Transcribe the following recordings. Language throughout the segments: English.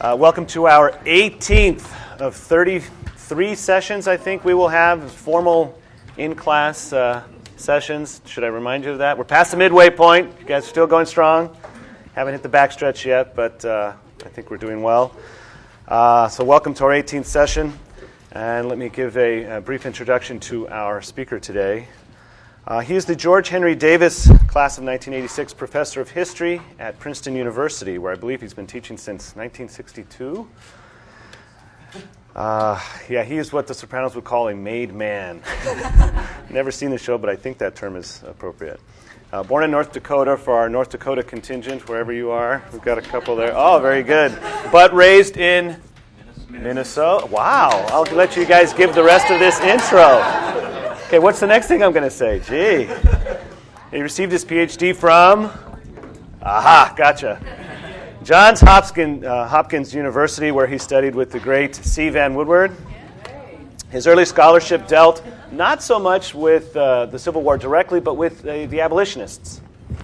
Uh, welcome to our 18th of 33 sessions, I think we will have formal in class uh, sessions. Should I remind you of that? We're past the midway point. You guys are still going strong. Haven't hit the backstretch yet, but uh, I think we're doing well. Uh, so, welcome to our 18th session. And let me give a, a brief introduction to our speaker today. Uh, he is the George Henry Davis, class of 1986, professor of history at Princeton University, where I believe he's been teaching since 1962. Uh, yeah, he is what the Sopranos would call a made man. Never seen the show, but I think that term is appropriate. Uh, born in North Dakota for our North Dakota contingent, wherever you are. We've got a couple there. Oh, very good. But raised in Minnesota. Wow. I'll let you guys give the rest of this intro. Okay, what's the next thing I'm going to say? Gee. He received his PhD from. Aha, gotcha. Johns Hopkins, uh, Hopkins University, where he studied with the great C. Vann Woodward. His early scholarship dealt not so much with uh, the Civil War directly, but with uh, the abolitionists.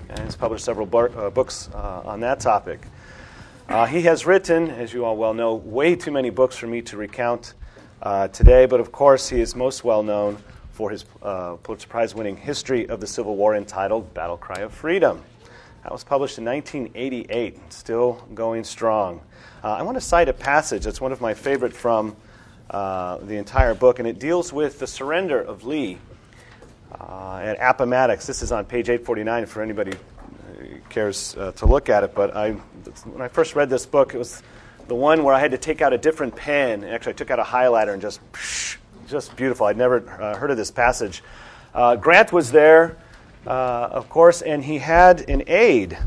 And he's published several bar- uh, books uh, on that topic. Uh, he has written, as you all well know, way too many books for me to recount today, but of course, he is most well known for his uh, Pulitzer Prize winning history of the Civil War entitled Battle Cry of Freedom. That was published in 1988, still going strong. Uh, I want to cite a passage that's one of my favorite from uh, the entire book, and it deals with the surrender of Lee uh, at Appomattox. This is on page 849 for anybody cares uh, to look at it. But I, when I first read this book, it was the one where I had to take out a different pen. Actually, I took out a highlighter and just psh, just beautiful. I'd never uh, heard of this passage. Uh, Grant was there, uh, of course, and he had an aide,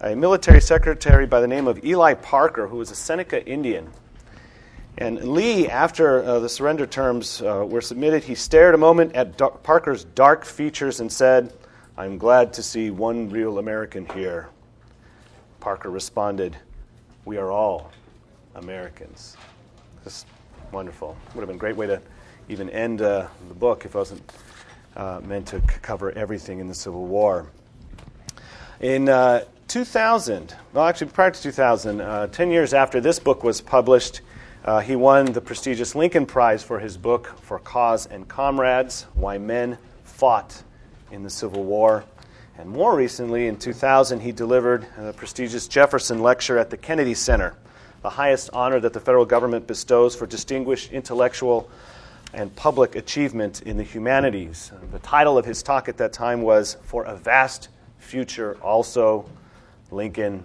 a military secretary by the name of Ely Parker, who was a Seneca Indian. And Lee, after uh, the surrender terms uh, were submitted, he stared a moment at Parker's dark features and said, I'm glad to see one real American here. Parker responded, We are all Americans. Just wonderful. Would have been a great way to even end uh, the book if it wasn't uh, meant to cover everything in the Civil War. In uh, 2000, well, actually, prior to 2000, uh, 10 years after this book was published, uh, he won the prestigious Lincoln Prize for his book, For Cause and Comrades Why Men Fought in the Civil War. And more recently, in 2000, he delivered the prestigious Jefferson Lecture at the Kennedy Center, the highest honor that the federal government bestows for distinguished intellectual and public achievement in the humanities. The title of his talk at that time was For a Vast Future, also Lincoln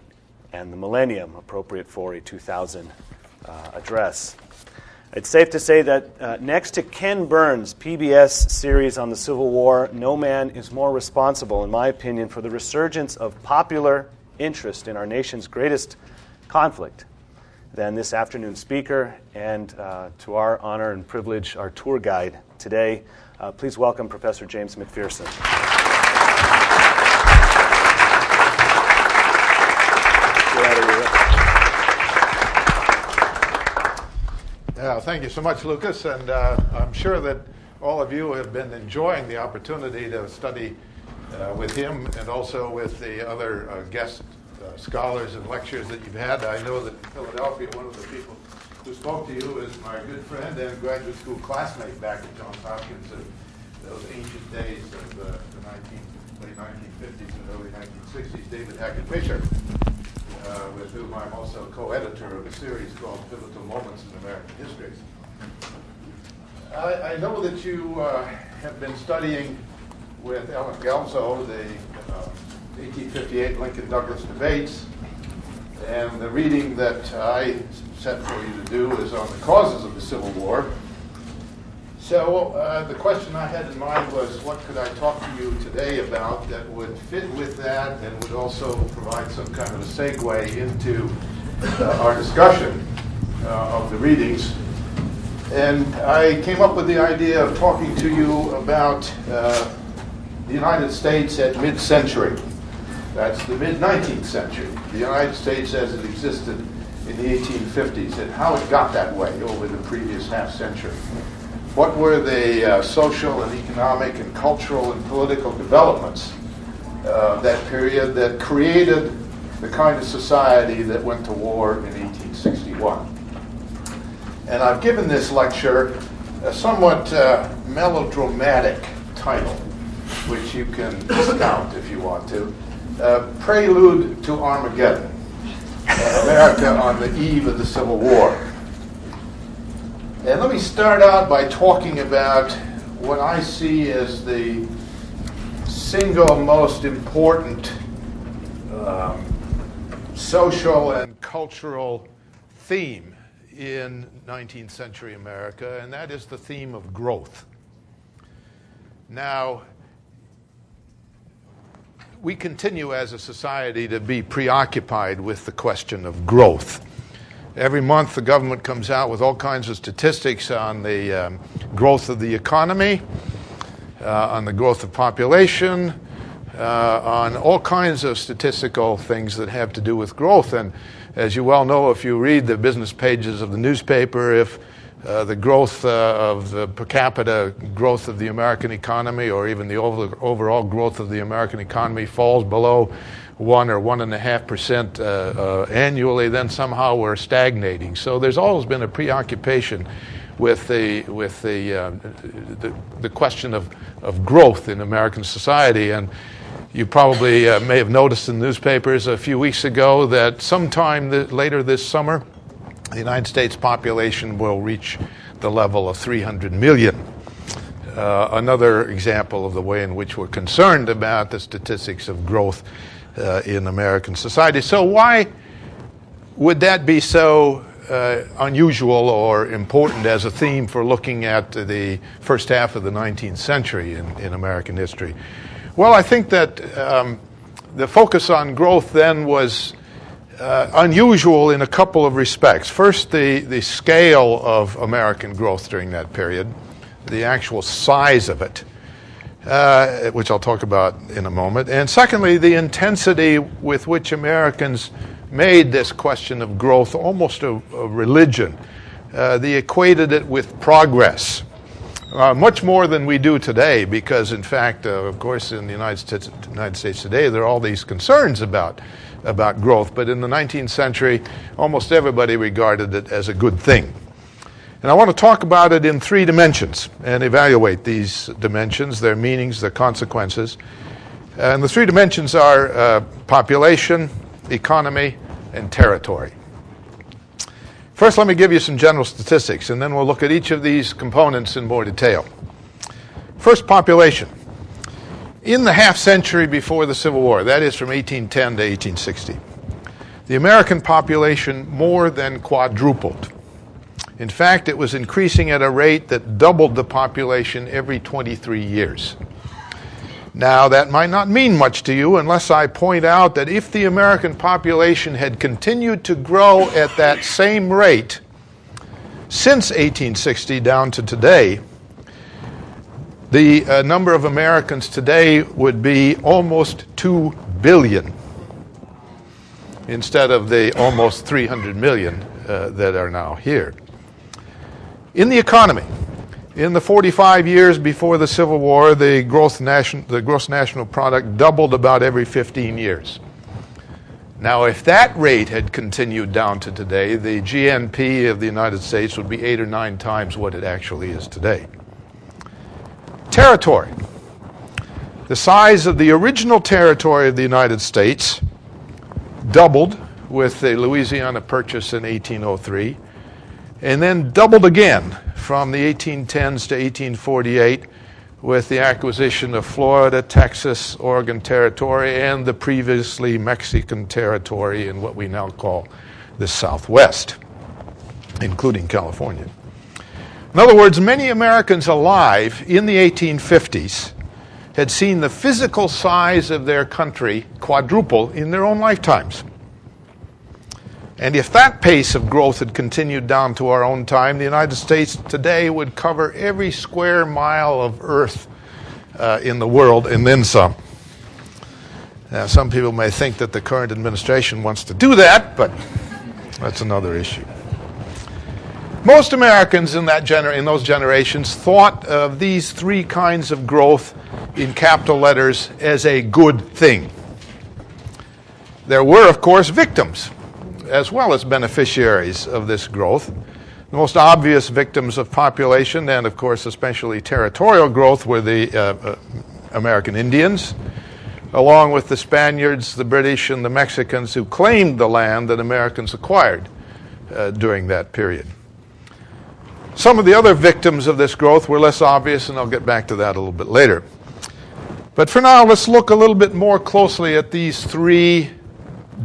and the Millennium, appropriate for a 2000 uh, address. It's safe to say that uh, next to Ken Burns' PBS series on the Civil War, no man is more responsible, in my opinion, for the resurgence of popular interest in our nation's greatest conflict than this afternoon's speaker, and uh, to our honor and privilege, our tour guide today. Uh, please welcome Professor James McPherson. Yeah, thank you so much, Lucas. And uh, I'm sure that all of you have been enjoying the opportunity to study uh, with him and also with the other uh, guest uh, scholars and lectures that you've had. I know that in Philadelphia, one of the people who spoke to you is my good friend and graduate school classmate back at Johns Hopkins in those ancient days of uh, the 19, late 1950s and early 1960s, David Hackett Fischer, uh, with whom I'm also co-editor of a series called Pivotal Moments in American History. I, I know that you uh, have been studying with Allen Guelzo, the 1858 Lincoln Douglas debates. And the reading that I set for you to do is on the causes of the Civil War. So uh, the question I had in mind was what could I talk to you today about that would fit with that and would also provide some kind of a segue into uh, our discussion uh, of the readings. And I came up with the idea of talking to you about uh, the United States at mid century. That's the mid 19th century, the United States as it existed in the 1850s, and how it got that way over the previous half century. What were the uh, social and economic and cultural and political developments uh, that period that created the kind of society that went to war in 1861? And I've given this lecture a somewhat uh, melodramatic title, which you can discount if you want to uh, Prelude to Armageddon America on the eve of the Civil War. And let me start out by talking about what I see as the single most important um, social and cultural theme in 19th century America, and that is the theme of growth. Now, we continue as a society to be preoccupied with the question of growth. Every month, the government comes out with all kinds of statistics on the um, growth of the economy, uh, on the growth of population, uh, on all kinds of statistical things that have to do with growth. And as you well know, if you read the business pages of the newspaper, if the growth uh, of the per capita growth of the American economy, or even the over, overall growth of the American economy, falls below one or one and a half percent uh, uh, annually, then somehow we're stagnating. So there's always been a preoccupation with the with the uh, the, the, question of, of growth in American society and. You probably may have noticed in newspapers a few weeks ago that sometime th- later this summer, the United States population will reach the level of 300 million. Uh, another example of the way in which we're concerned about the statistics of growth uh, in American society. So, why would that be so uh, unusual or important as a theme for looking at the first half of the 19th century in, in American history? Well, I think that um, the focus on growth then was uh, unusual in a couple of respects. First, the, the scale of American growth during that period, the actual size of it, uh, which I'll talk about in a moment. And secondly, the intensity with which Americans made this question of growth almost a, a religion. Uh, they equated it with progress. Uh, much more than we do today, because in fact, uh, of course, in the United States, United States today, there are all these concerns about about growth. But in the 19th century, almost everybody regarded it as a good thing. And I want to talk about it in three dimensions and evaluate these dimensions, their meanings, their consequences. And the three dimensions are uh, population, economy, and territory. First, let me give you some general statistics, and then we'll look at each of these components in more detail. First, population in the half century before the Civil War, that is from 1810 to 1860, the American population more than quadrupled. In fact, it was increasing at a rate that doubled the population every 23 years. Now, that might not mean much to you unless I point out that if the American population had continued to grow at that same rate since 1860 down to today, the uh, number of Americans today would be almost 2 billion instead of the almost 300 million uh, that are now here. In the economy, in the 45 years before the Civil War, the gross, nation, the gross national product doubled about every 15 years. Now, if that rate had continued down to today, the GNP of the United States would be eight or nine times what it actually is today territory. The size of the original territory of the United States doubled with the Louisiana Purchase in 1803, and then doubled again from the 1810s to 1848 with the acquisition of Florida, Texas, Oregon Territory, and the previously Mexican territory in what we now call the Southwest, including California. In other words, many Americans alive in the 1850s had seen the physical size of their country quadruple in their own lifetimes. And if that pace of growth had continued down to our own time, the United States today would cover every square mile of earth uh, in the world and then some. Now, some people may think that the current administration wants to do that, but that's another issue. Most Americans in, that gener- in those generations thought of these three kinds of growth in capital letters as a good thing. There were, of course, victims as well as beneficiaries of this growth. The most obvious victims of population and, of course, especially territorial growth were the uh, uh, American Indians, along with the Spaniards, the British, and the Mexicans who claimed the land that Americans acquired uh, during that period. Some of the other victims of this growth were less obvious, and I'll get back to that a little bit later. But for now, let's look a little bit more closely at these three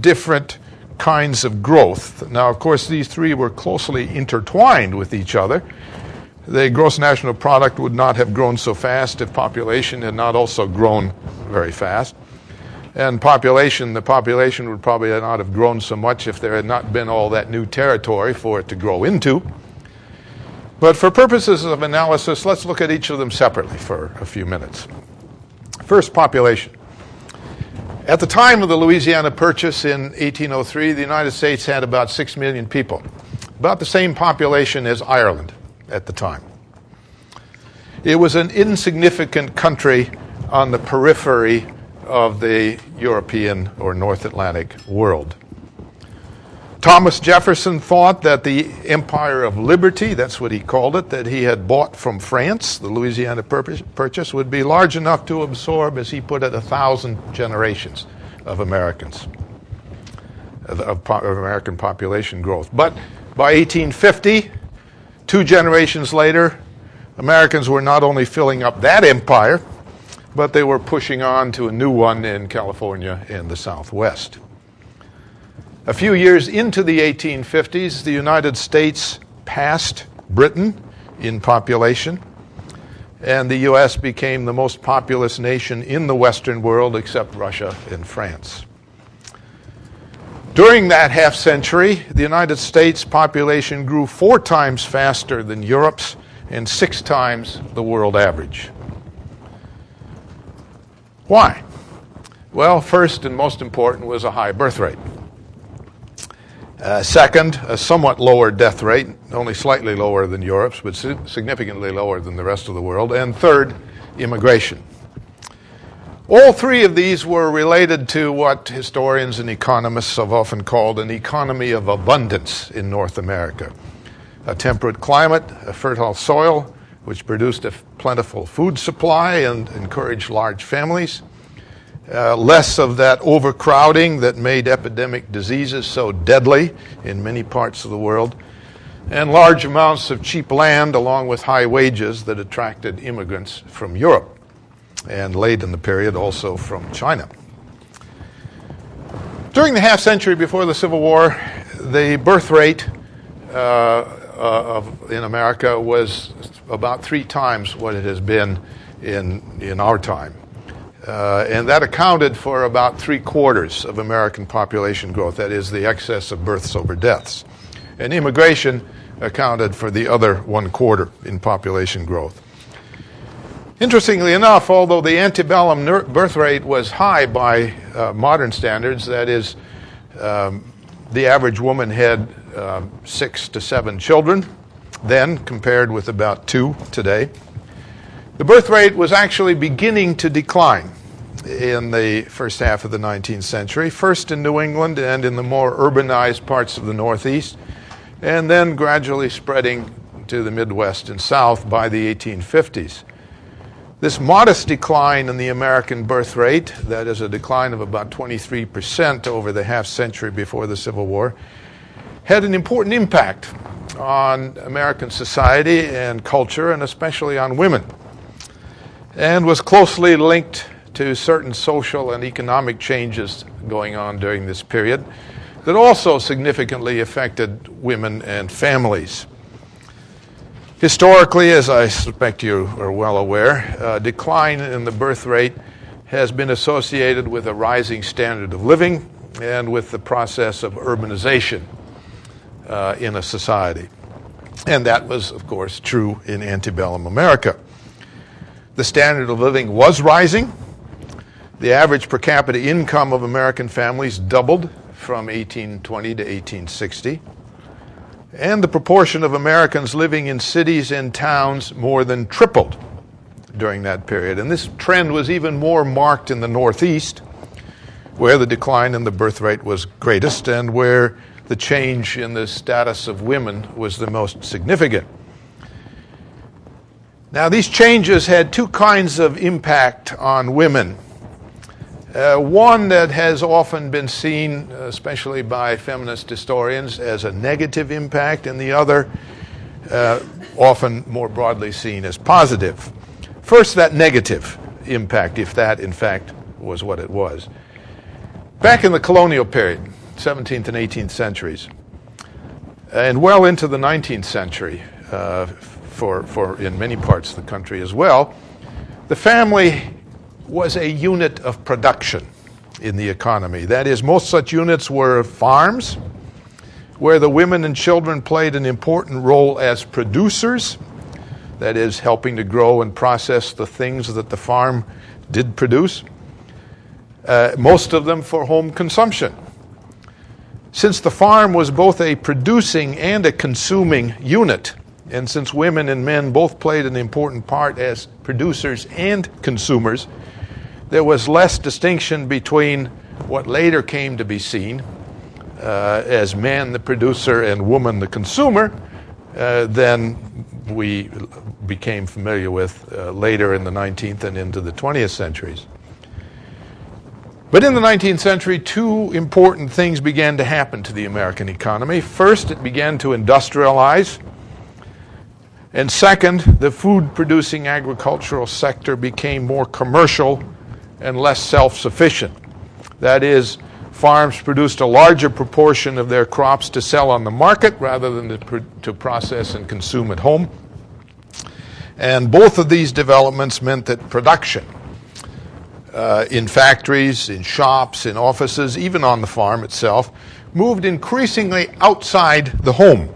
different kinds of growth. Now, of course, these three were closely intertwined with each other. The gross national product would not have grown so fast if population had not also grown very fast. And population, the population would probably not have grown so much if there had not been all that new territory for it to grow into. But for purposes of analysis, let's look at each of them separately for a few minutes. First, population. At the time of the Louisiana Purchase in 1803, the United States had about 6 million people, about the same population as Ireland at the time. It was an insignificant country on the periphery of the European or North Atlantic world. Thomas Jefferson thought that the Empire of Liberty, that's what he called it, that he had bought from France, the Louisiana Purchase, would be large enough to absorb, as he put it, a thousand generations of Americans, of, of, American population growth. But by 1850, two generations later, Americans were not only filling up that empire, but they were pushing on to a new one in California in the Southwest. A few years into the 1850s, the United States passed Britain in population, and the U.S. became the most populous nation in the Western world except Russia and France. During that half century, the United States population grew four times faster than Europe's and six times the world average. Why? Well, first and most important was a high birth rate. Uh, second, a somewhat lower death rate, only slightly lower than Europe's, but significantly lower than the rest of the world. And third, immigration. All three of these were related to what historians and economists have often called an economy of abundance in North America. A temperate climate, a fertile soil, which produced a plentiful food supply and encouraged large families, uh, less of that overcrowding that made epidemic diseases so deadly in many parts of the world, and large amounts of cheap land along with high wages that attracted immigrants from Europe and late in the period also from China. During the half century before the Civil War, the birth rate uh, uh, of, in America was about three times what it has been in, in our time. Uh, and that accounted for about three quarters of American population growth, that is, the excess of births over deaths. And immigration accounted for the other one quarter in population growth. Interestingly enough, although the antebellum birth rate was high by uh, modern standards, that is, um, the average woman had uh, six to seven children then, compared with about two today. The birth rate was actually beginning to decline in the first half of the 19th century, first in New England and in the more urbanized parts of the Northeast, and then gradually spreading to the Midwest and South by the 1850s. This modest decline in the American birth rate, that is a decline of about 23% over the half century before the Civil War, had an important impact on American society and culture, and especially on women and was closely linked to certain social and economic changes going on during this period that also significantly affected women and families. Historically, as I suspect you are well aware, a decline in the birth rate has been associated with a rising standard of living and with the process of urbanization uh, in a society. And that was, of course, true in antebellum America the standard of living was rising. The average per capita income of American families doubled from 1820 to 1860. And the proportion of Americans living in cities and towns more than tripled during that period. And this trend was even more marked in the Northeast, where the decline in the birth rate was greatest and where the change in the status of women was the most significant. Now, these changes had two kinds of impact on women. Uh, one that has often been seen, especially by feminist historians, as a negative impact, and the other uh, often more broadly seen as positive. First, that negative impact, if that in fact was what it was. Back in the colonial period, 17th and 18th centuries, and well into the 19th century, uh, for, for in many parts of the country as well, the family was a unit of production in the economy. That is, most such units were farms where the women and children played an important role as producers, that is, helping to grow and process the things that the farm did produce, uh, most of them for home consumption. Since the farm was both a producing and a consuming unit, and since women and men both played an important part as producers and consumers, there was less distinction between what later came to be seen uh, as man the producer and woman the consumer uh, than we became familiar with uh, later in the 19th and into the 20th centuries. But in the 19th century, two important things began to happen to the American economy. First, it began to industrialize. And second, the food producing agricultural sector became more commercial and less self sufficient. That is, farms produced a larger proportion of their crops to sell on the market rather than to, to process and consume at home. And both of these developments meant that production uh, in factories, in shops, in offices, even on the farm itself, moved increasingly outside the home.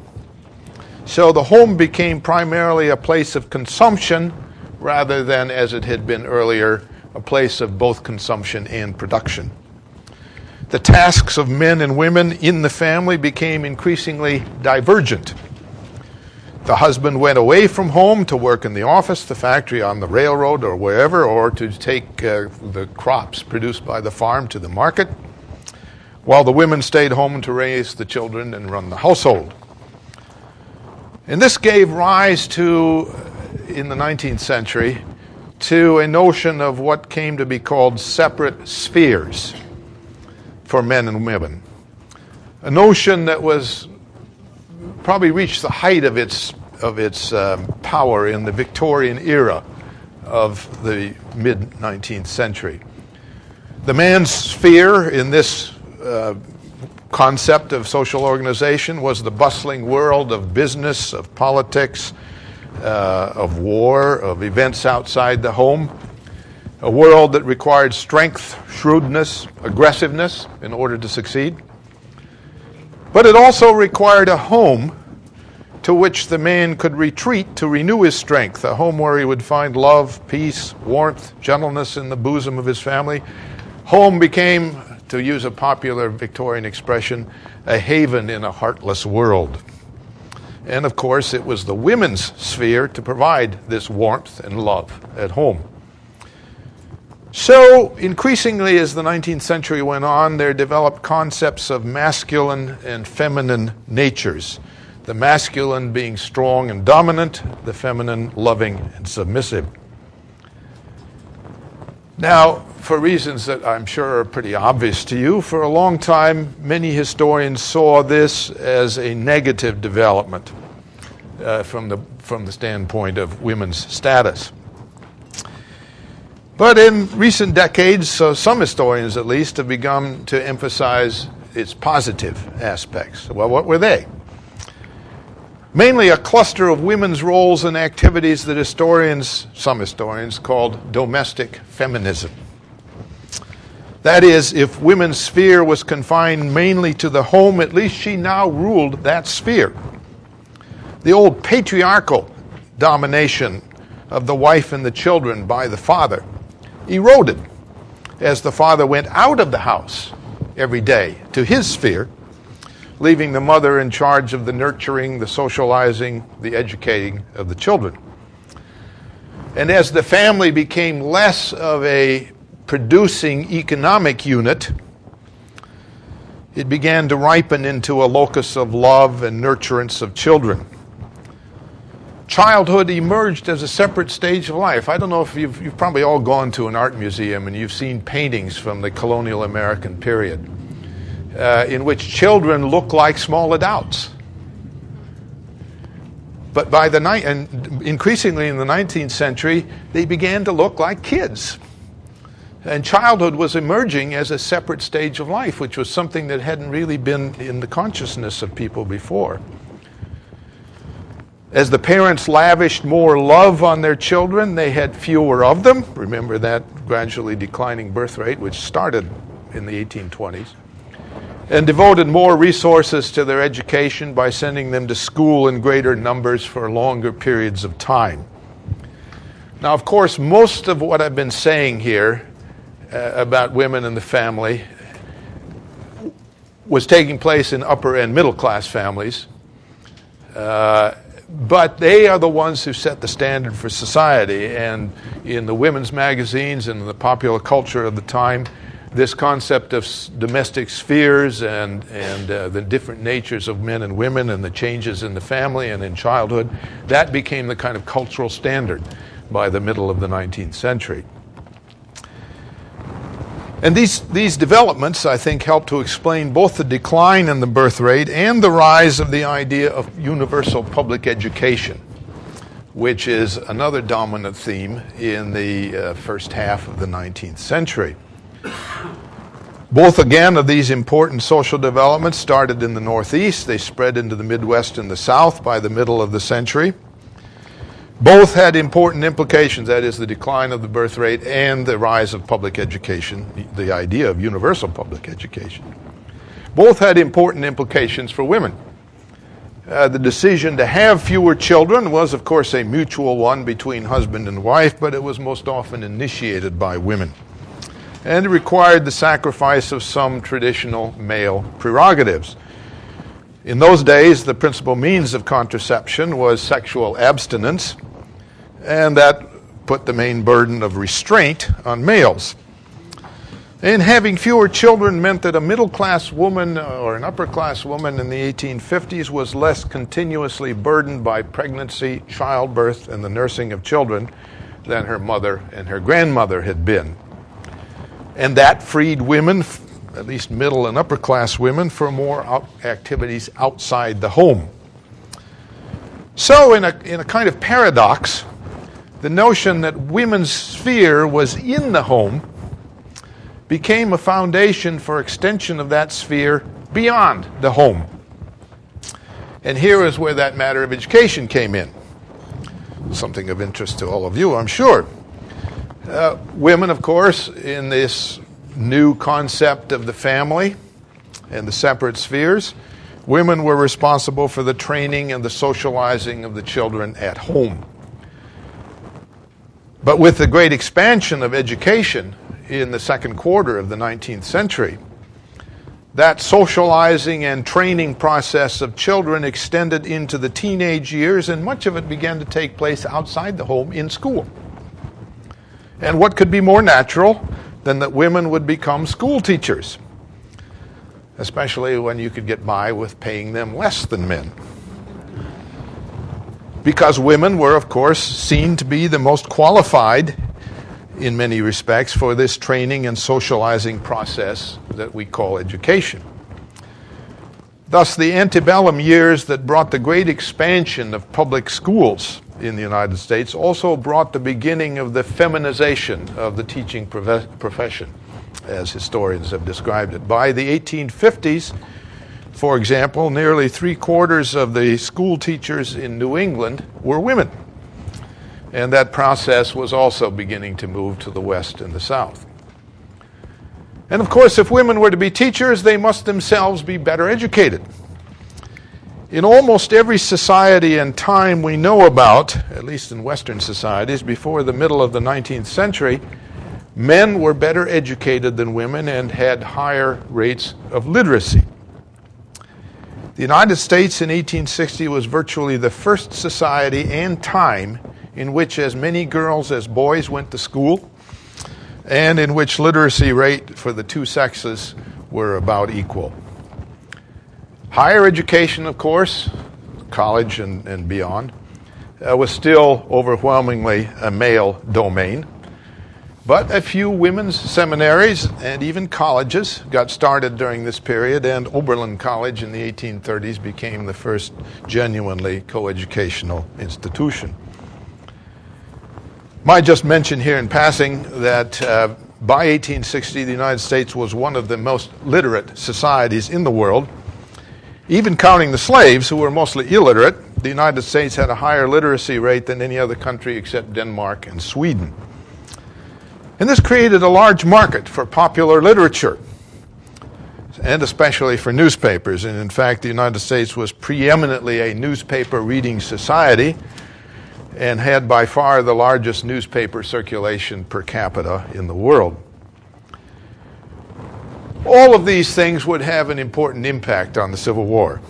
So the home became primarily a place of consumption rather than, as it had been earlier, a place of both consumption and production. The tasks of men and women in the family became increasingly divergent. The husband went away from home to work in the office, the factory, on the railroad, or wherever, or to take uh, the crops produced by the farm to the market, while the women stayed home to raise the children and run the household. And this gave rise to, in the 19th century, to a notion of what came to be called separate spheres for men and women. A notion that was probably reached the height of its, of its um, power in the Victorian era of the mid 19th century. The man's sphere in this uh, concept of social organization was the bustling world of business, of politics, uh, of war, of events outside the home, a world that required strength, shrewdness, aggressiveness in order to succeed. But it also required a home to which the man could retreat to renew his strength, a home where he would find love, peace, warmth, gentleness in the bosom of his family. Home became, to use a popular Victorian expression, a haven in a heartless world. And of course, it was the women's sphere to provide this warmth and love at home. So, increasingly, as the 19th century went on, there developed concepts of masculine and feminine natures. The masculine being strong and dominant, the feminine loving and submissive. Now, for reasons that I'm sure are pretty obvious to you, for a long time, many historians saw this as a negative development uh, from, the, from the standpoint of women's status. But in recent decades, so some historians at least have begun to emphasize its positive aspects. Well, what were they? Mainly a cluster of women's roles and activities that historians, some historians, called domestic feminism. That is, if women's sphere was confined mainly to the home, at least she now ruled that sphere. The old patriarchal domination of the wife and the children by the father eroded as the father went out of the house every day to his sphere, leaving the mother in charge of the nurturing, the socializing, the educating of the children. And as the family became less of a producing economic unit, it began to ripen into a locus of love and nurturance of children. Childhood emerged as a separate stage of life. I don't know if you've, you've probably all gone to an art museum and you've seen paintings from the colonial American period uh, in which children look like small adults. But by the ni- and increasingly in the 19th century, they began to look like kids. And childhood was emerging as a separate stage of life, which was something that hadn't really been in the consciousness of people before. As the parents lavished more love on their children, they had fewer of them. Remember that gradually declining birth rate, which started in the 1820s and devoted more resources to their education by sending them to school in greater numbers for longer periods of time. Now, of course, most of what I've been saying here uh, about women and the family was taking place in upper and middle class families. Uh, but they are the ones who set the standard for society. And in the women's magazines and the popular culture of the time, this concept of domestic spheres and, and uh, the different natures of men and women and the changes in the family and in childhood, that became the kind of cultural standard by the middle of the 19th century. And these, these developments, I think, help to explain both the decline in the birth rate and the rise of the idea of universal public education, which is another dominant theme in the uh, first half of the 19th century. Both again of these important social developments started in the Northeast. They spread into the Midwest and the South by the middle of the century. Both had important implications, that is, the decline of the birth rate and the rise of public education, the idea of universal public education. Both had important implications for women. Uh, the decision to have fewer children was, of course, a mutual one between husband and wife, but it was most often initiated by women and it required the sacrifice of some traditional male prerogatives. In those days, the principal means of contraception was sexual abstinence, and that put the main burden of restraint on males. And having fewer children meant that a middle class woman or an upper class woman in the 1850s was less continuously burdened by pregnancy, childbirth, and the nursing of children than her mother and her grandmother had been. And that freed women, at least middle and upper class women, for more out activities outside the home. So, in a, in a kind of paradox, the notion that women's sphere was in the home became a foundation for extension of that sphere beyond the home. And here is where that matter of education came in. Something of interest to all of you, I'm sure. Uh, women, of course, in this new concept of the family and the separate spheres, women were responsible for the training and the socializing of the children at home. But with the great expansion of education in the second quarter of the 19th century, that socializing and training process of children extended into the teenage years, and much of it began to take place outside the home in school. And what could be more natural than that women would become school teachers, especially when you could get by with paying them less than men? Because women were, of course, seen to be the most qualified in many respects for this training and socializing process that we call education. Thus, the antebellum years that brought the great expansion of public schools in the United States also brought the beginning of the feminization of the teaching profession, as historians have described it. By the 1850s, for example, nearly three quarters of the school teachers in New England were women. And that process was also beginning to move to the West and the South. And of course, if women were to be teachers, they must themselves be better educated. In almost every society and time we know about, at least in Western societies, before the middle of the 19th century, men were better educated than women and had higher rates of literacy. The United States in 1860 was virtually the first society and time in which as many girls as boys went to school and in which literacy rate for the two sexes were about equal. Higher education, of course, college and, and beyond, uh, was still overwhelmingly a male domain. But a few women's seminaries and even colleges got started during this period, and Oberlin College in the 1830s became the first genuinely coeducational institution. Might just mention here in passing that uh, by 1860, the United States was one of the most literate societies in the world. Even counting the slaves, who were mostly illiterate, the United States had a higher literacy rate than any other country except Denmark and Sweden. And this created a large market for popular literature, and especially for newspapers. And in fact, the United States was preeminently a newspaper reading society and had by far the largest newspaper circulation per capita in the world. All of these things would have an important impact on the Civil War.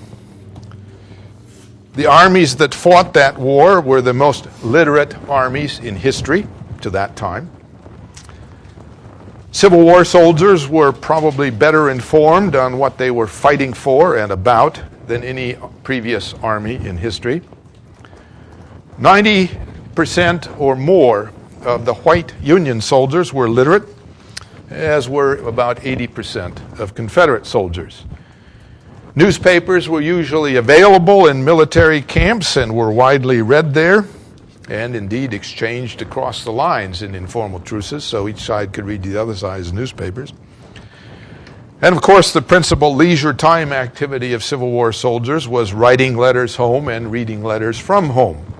The armies that fought that war were the most literate armies in history to that time. Civil War soldiers were probably better informed on what they were fighting for and about than any previous army in history. 90% or more of the white Union soldiers were literate, as were about 80% of Confederate soldiers. Newspapers were usually available in military camps and were widely read there and indeed exchanged across the lines in informal truces, so each side could read the other side's newspapers. And of course, the principal leisure time activity of Civil War soldiers was writing letters home and reading letters from home.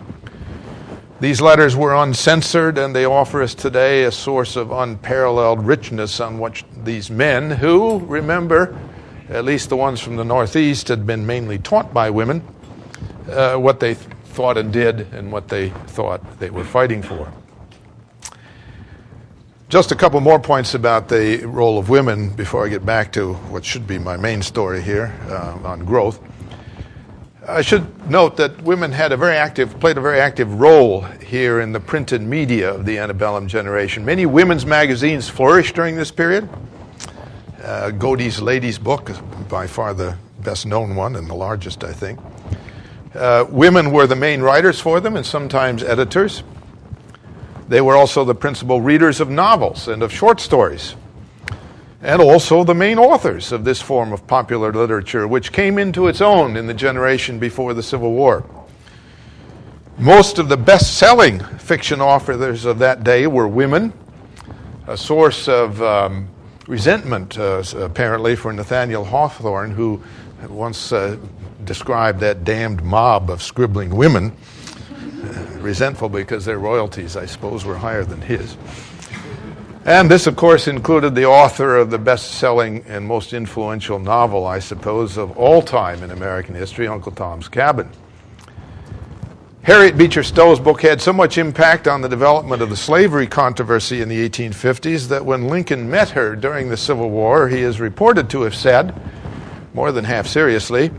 These letters were uncensored, and they offer us today a source of unparalleled richness on which these men, who, remember, at least the ones from the Northeast, had been mainly taught by women, uh, what they thought and did and what they thought they were fighting for. Just a couple more points about the role of women before I get back to what should be my main story here uh, on growth. I should note that women had a very active, played a very active role here in the printed media of the antebellum generation. Many women's magazines flourished during this period. Uh, Godey's Ladies Book is by far the best known one and the largest, I think. Uh, women were the main writers for them and sometimes editors. They were also the principal readers of novels and of short stories, and also the main authors of this form of popular literature, which came into its own in the generation before the Civil War. Most of the best selling fiction authors of that day were women, a source of um, resentment, uh, apparently, for Nathaniel Hawthorne, who once uh, described that damned mob of scribbling women, uh, resentful because their royalties, I suppose, were higher than his. And this, of course, included the author of the best selling and most influential novel, I suppose, of all time in American history, Uncle Tom's Cabin. Harriet Beecher Stowe's book had so much impact on the development of the slavery controversy in the 1850s that when Lincoln met her during the Civil War, he is reported to have said, more than half seriously,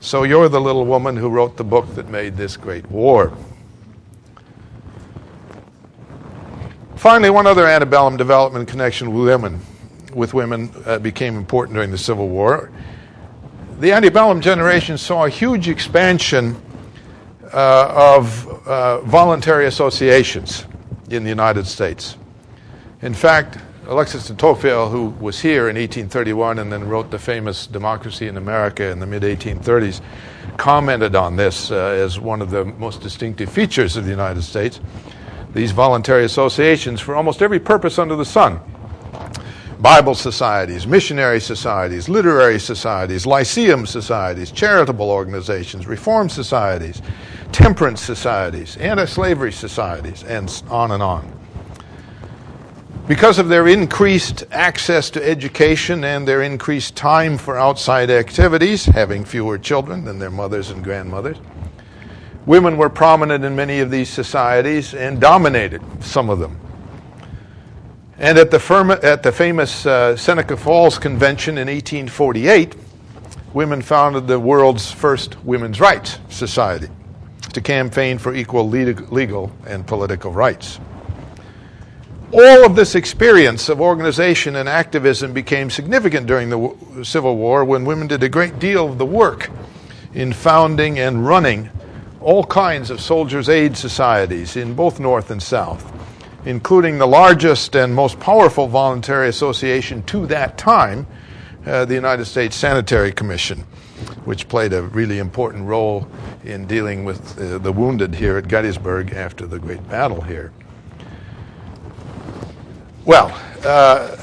so you're the little woman who wrote the book that made this great war. Finally, one other antebellum development connection with women, with women uh, became important during the Civil War. The antebellum generation saw a huge expansion uh, of uh, voluntary associations in the United States. In fact, Alexis de Tocqueville, who was here in 1831 and then wrote the famous Democracy in America in the mid 1830s, commented on this uh, as one of the most distinctive features of the United States. These voluntary associations for almost every purpose under the sun Bible societies, missionary societies, literary societies, lyceum societies, charitable organizations, reform societies, temperance societies, anti slavery societies, and on and on. Because of their increased access to education and their increased time for outside activities, having fewer children than their mothers and grandmothers, women were prominent in many of these societies and dominated some of them. And at the, firm, at the famous uh, Seneca Falls Convention in 1848, women founded the world's first women's rights society to campaign for equal legal and political rights. all of this experience of organization and activism became significant during the Civil War when women did a great deal of the work in founding and running all kinds of soldiers' aid societies in both North and South, including the largest and most powerful voluntary association to that time, uh, the United States Sanitary Commission, which played a really important role in dealing with uh, the wounded here at Gettysburg after the great battle here. Well, uh,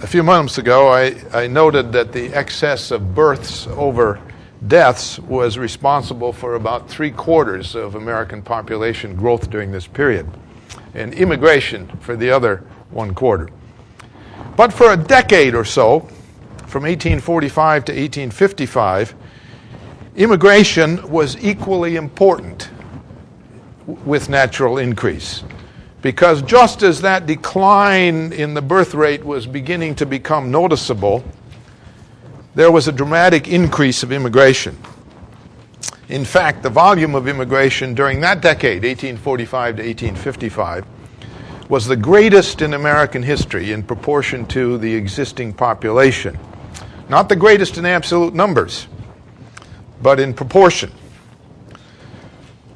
a few months ago, I, I noted that the excess of births over deaths was responsible for about three quarters of American population growth during this period, and immigration for the other one quarter. But for a decade or so, from 1845 to 1855, immigration was equally important with natural increase. Because just as that decline in the birth rate was beginning to become noticeable, there was a dramatic increase of immigration. In fact, the volume of immigration during that decade, 1845 to 1855, was the greatest in American history in proportion to the existing population. Not the greatest in absolute numbers, but in proportion.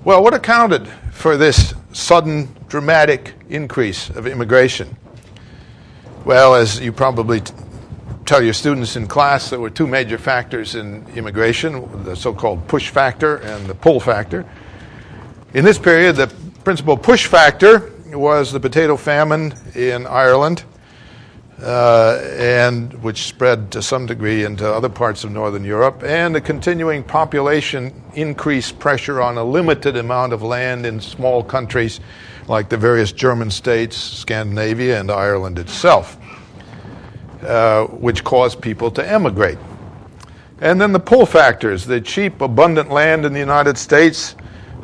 Well, what accounted for this sudden, dramatic increase of immigration? Well, as you probably tell your students in class there were two major factors in immigration the so called push factor and the pull factor. In this period, the principal push factor was the potato famine in Ireland, uh, and which spread to some degree into other parts of northern Europe, and the continuing population increase pressure on a limited amount of land in small countries like the various German states, Scandinavia, and Ireland itself. Uh, which caused people to emigrate. And then the pull factors the cheap, abundant land in the United States,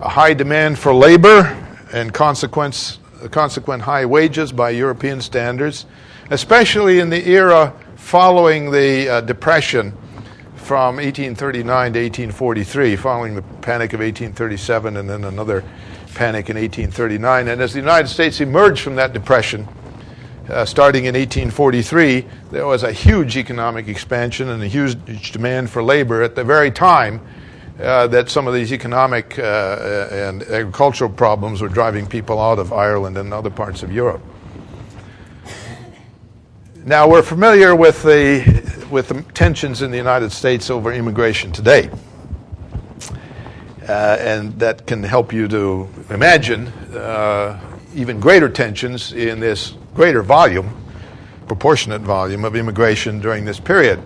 a high demand for labor, and consequence, consequent high wages by European standards, especially in the era following the uh, Depression from 1839 to 1843, following the Panic of 1837 and then another panic in 1839. And as the United States emerged from that Depression, uh, starting in 1843, there was a huge economic expansion and a huge demand for labor at the very time uh, that some of these economic uh, and agricultural problems were driving people out of Ireland and other parts of Europe. Now, we're familiar with the, with the tensions in the United States over immigration today. Uh, and that can help you to imagine uh, even greater tensions in this greater volume, proportionate volume of immigration during this period,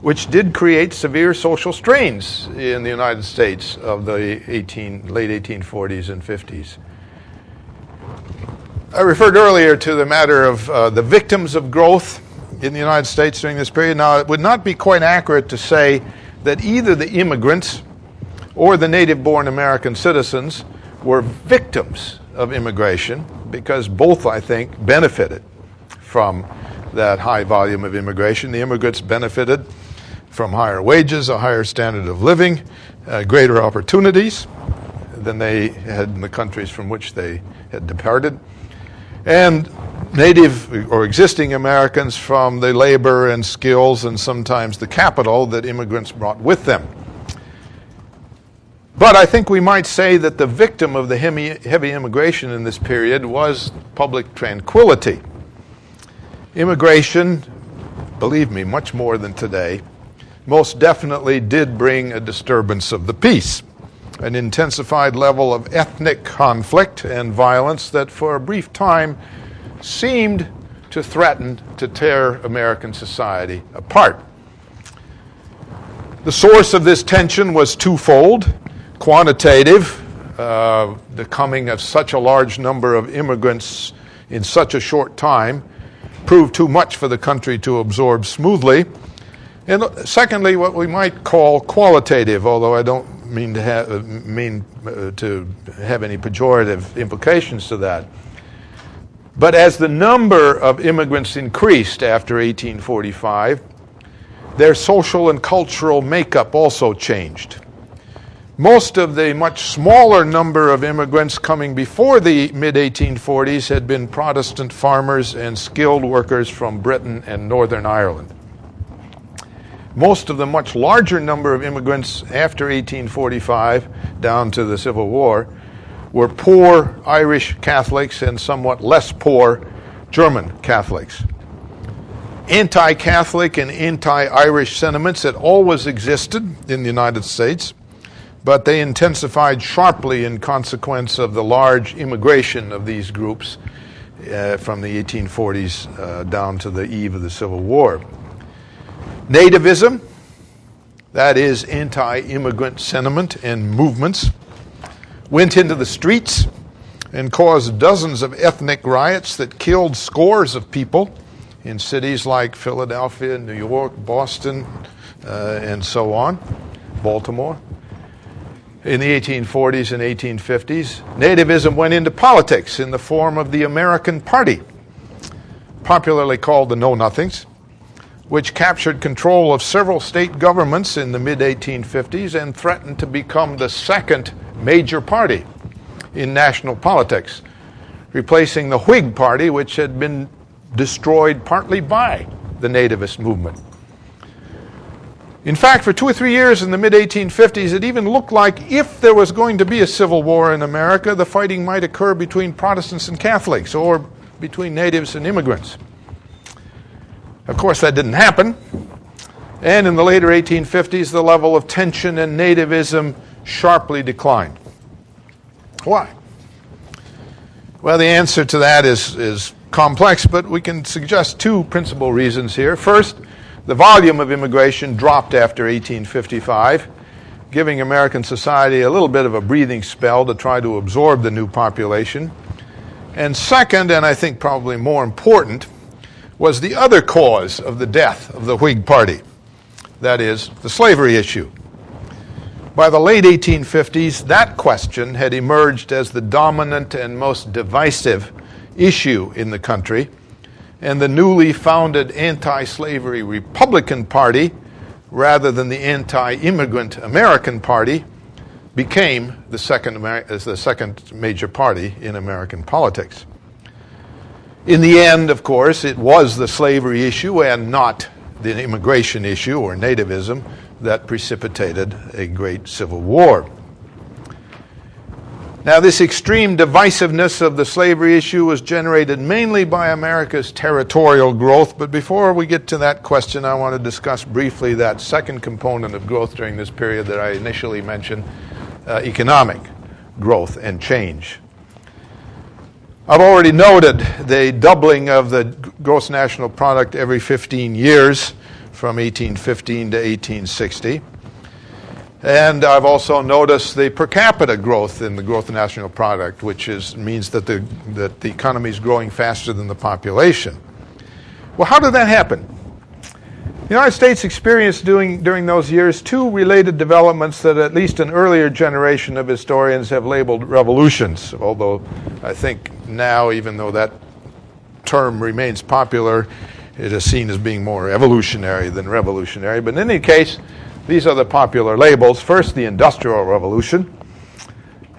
which did create severe social strains in the United States of the 18, late 1840s and 50s. I referred earlier to the matter of uh, the victims of growth in the United States during this period. Now, it would not be quite accurate to say that either the immigrants or the native born American citizens were victims of immigration because both, I think, benefited from that high volume of immigration. The immigrants benefited from higher wages, a higher standard of living, uh, greater opportunities than they had in the countries from which they had departed. And native or existing Americans from the labor and skills and sometimes the capital that immigrants brought with them. But I think we might say that the victim of the heavy immigration in this period was public tranquility. Immigration, believe me, much more than today, most definitely did bring a disturbance of the peace, an intensified level of ethnic conflict and violence that for a brief time seemed to threaten to tear American society apart. The source of this tension was twofold quantitative, uh, the coming of such a large number of immigrants in such a short time proved too much for the country to absorb smoothly. And secondly, what we might call qualitative, although I don't mean to have, mean, uh, to have any pejorative implications to that. But as the number of immigrants increased after 1845, their social and cultural makeup also changed. Most of the much smaller number of immigrants coming before the mid 1840s had been Protestant farmers and skilled workers from Britain and Northern Ireland. Most of the much larger number of immigrants after 1845, down to the Civil War, were poor Irish Catholics and somewhat less poor German Catholics. Anti Catholic and anti Irish sentiments had always existed in the United States but they intensified sharply in consequence of the large immigration of these groups uh, from the 1840s uh, down to the eve of the Civil War. Nativism, that is anti immigrant sentiment and movements, went into the streets and caused dozens of ethnic riots that killed scores of people in cities like Philadelphia, New York, Boston, uh, and so on, Baltimore in the 1840s and 1850s, nativism went into politics in the form of the American Party, popularly called the Know Nothings, which captured control of several state governments in the mid 1850s and threatened to become the second major party in national politics, replacing the Whig Party, which had been destroyed partly by the nativist movement. In fact, for two or three years in the mid 1850s, it even looked like if there was going to be a civil war in America, the fighting might occur between Protestants and Catholics or between natives and immigrants. Of course, that didn't happen. And in the later 1850s, the level of tension and nativism sharply declined. Why? Well, the answer to that is, is complex, but we can suggest two principal reasons here. First, the volume of immigration dropped after 1855, giving American society a little bit of a breathing spell to try to absorb the new population. And second, and I think probably more important, was the other cause of the death of the Whig Party that is, the slavery issue. By the late 1850s, that question had emerged as the dominant and most divisive issue in the country and the newly founded anti slavery Republican Party, rather than the anti immigrant American Party, became the second, the second major party in American politics. In the end, of course, it was the slavery issue and not the immigration issue or nativism that precipitated a great civil war. Now, this extreme divisiveness of the slavery issue was generated mainly by America's territorial growth. But before we get to that question, I want to discuss briefly that second component of growth during this period that I initially mentioned uh, economic growth and change. I've already noted the doubling of the gross national product every 15 years from 1815 to 1860. And I've also noticed the per capita growth in the growth of national product, which is, means that the, that the economy is growing faster than the population. Well, how did that happen? The United States experienced during, during those years two related developments that at least an earlier generation of historians have labeled revolutions, although I think now, even though that term remains popular, it is seen as being more evolutionary than revolutionary. But in any case, these are the popular labels. First, the Industrial Revolution,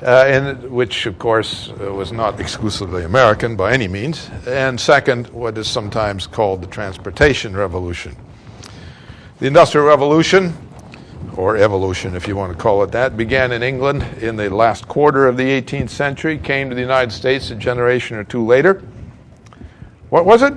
uh, in, which, of course, uh, was not exclusively American by any means. And second, what is sometimes called the Transportation Revolution. The Industrial Revolution, or evolution if you want to call it that, began in England in the last quarter of the 18th century, came to the United States a generation or two later. What was it?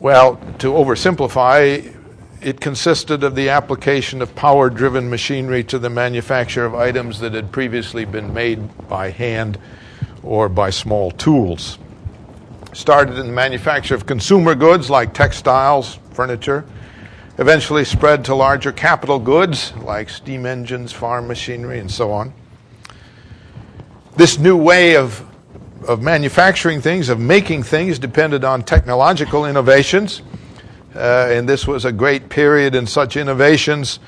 Well, to oversimplify, it consisted of the application of power driven machinery to the manufacture of items that had previously been made by hand or by small tools. Started in the manufacture of consumer goods like textiles, furniture, eventually spread to larger capital goods like steam engines, farm machinery, and so on. This new way of, of manufacturing things, of making things, depended on technological innovations uh, and this was a great period in such innovations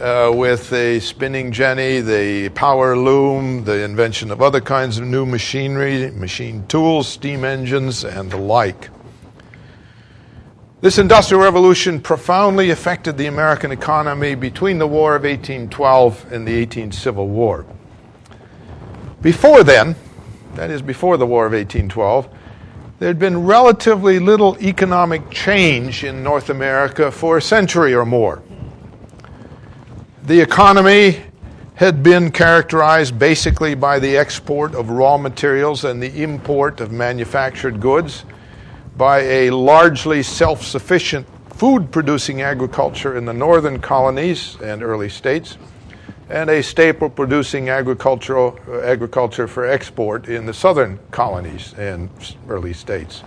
uh, with the spinning jenny, the power loom, the invention of other kinds of new machinery, machine tools, steam engines, and the like. This Industrial Revolution profoundly affected the American economy between the War of 1812 and the 18 Civil War. Before then, that is, before the War of 1812, there had been relatively little economic change in North America for a century or more. The economy had been characterized basically by the export of raw materials and the import of manufactured goods by a largely self sufficient food producing agriculture in the northern colonies and early states, and a staple producing agricultural, uh, agriculture for export in the southern colonies and early states.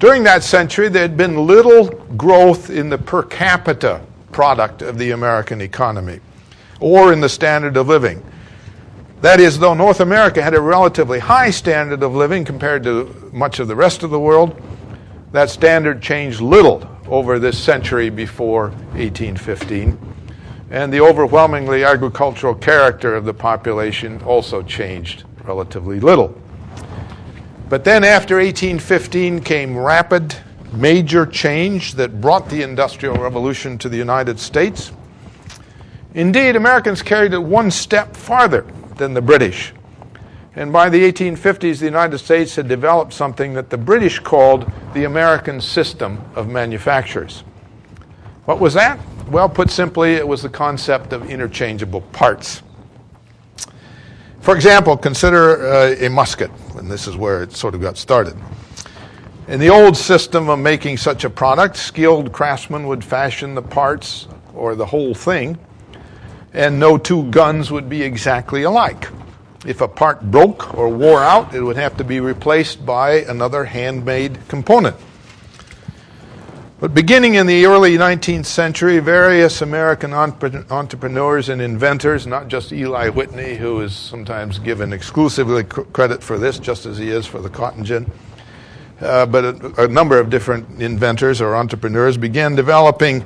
During that century, there had been little growth in the per capita product of the American economy or in the standard of living. That is, though North America had a relatively high standard of living compared to much of the rest of the world, that standard changed little over this century before 1815. And the overwhelmingly agricultural character of the population also changed relatively little. But then after 1815 came rapid, major change that brought the Industrial Revolution to the United States. Indeed, Americans carried it one step farther than the British. And by the 1850s, the United States had developed something that the British called the American System of Manufactures. What was that? Well, put simply, it was the concept of interchangeable parts. For example, consider uh, a musket, and this is where it sort of got started. In the old system of making such a product, skilled craftsmen would fashion the parts or the whole thing and no two guns would be exactly alike. If a part broke or wore out, it would have to be replaced by another handmade component. But beginning in the early 19th century, various American entrepreneurs and inventors, not just Eli Whitney, who is sometimes given exclusively credit for this, just as he is for the cotton gin, uh, but a, a number of different inventors or entrepreneurs began developing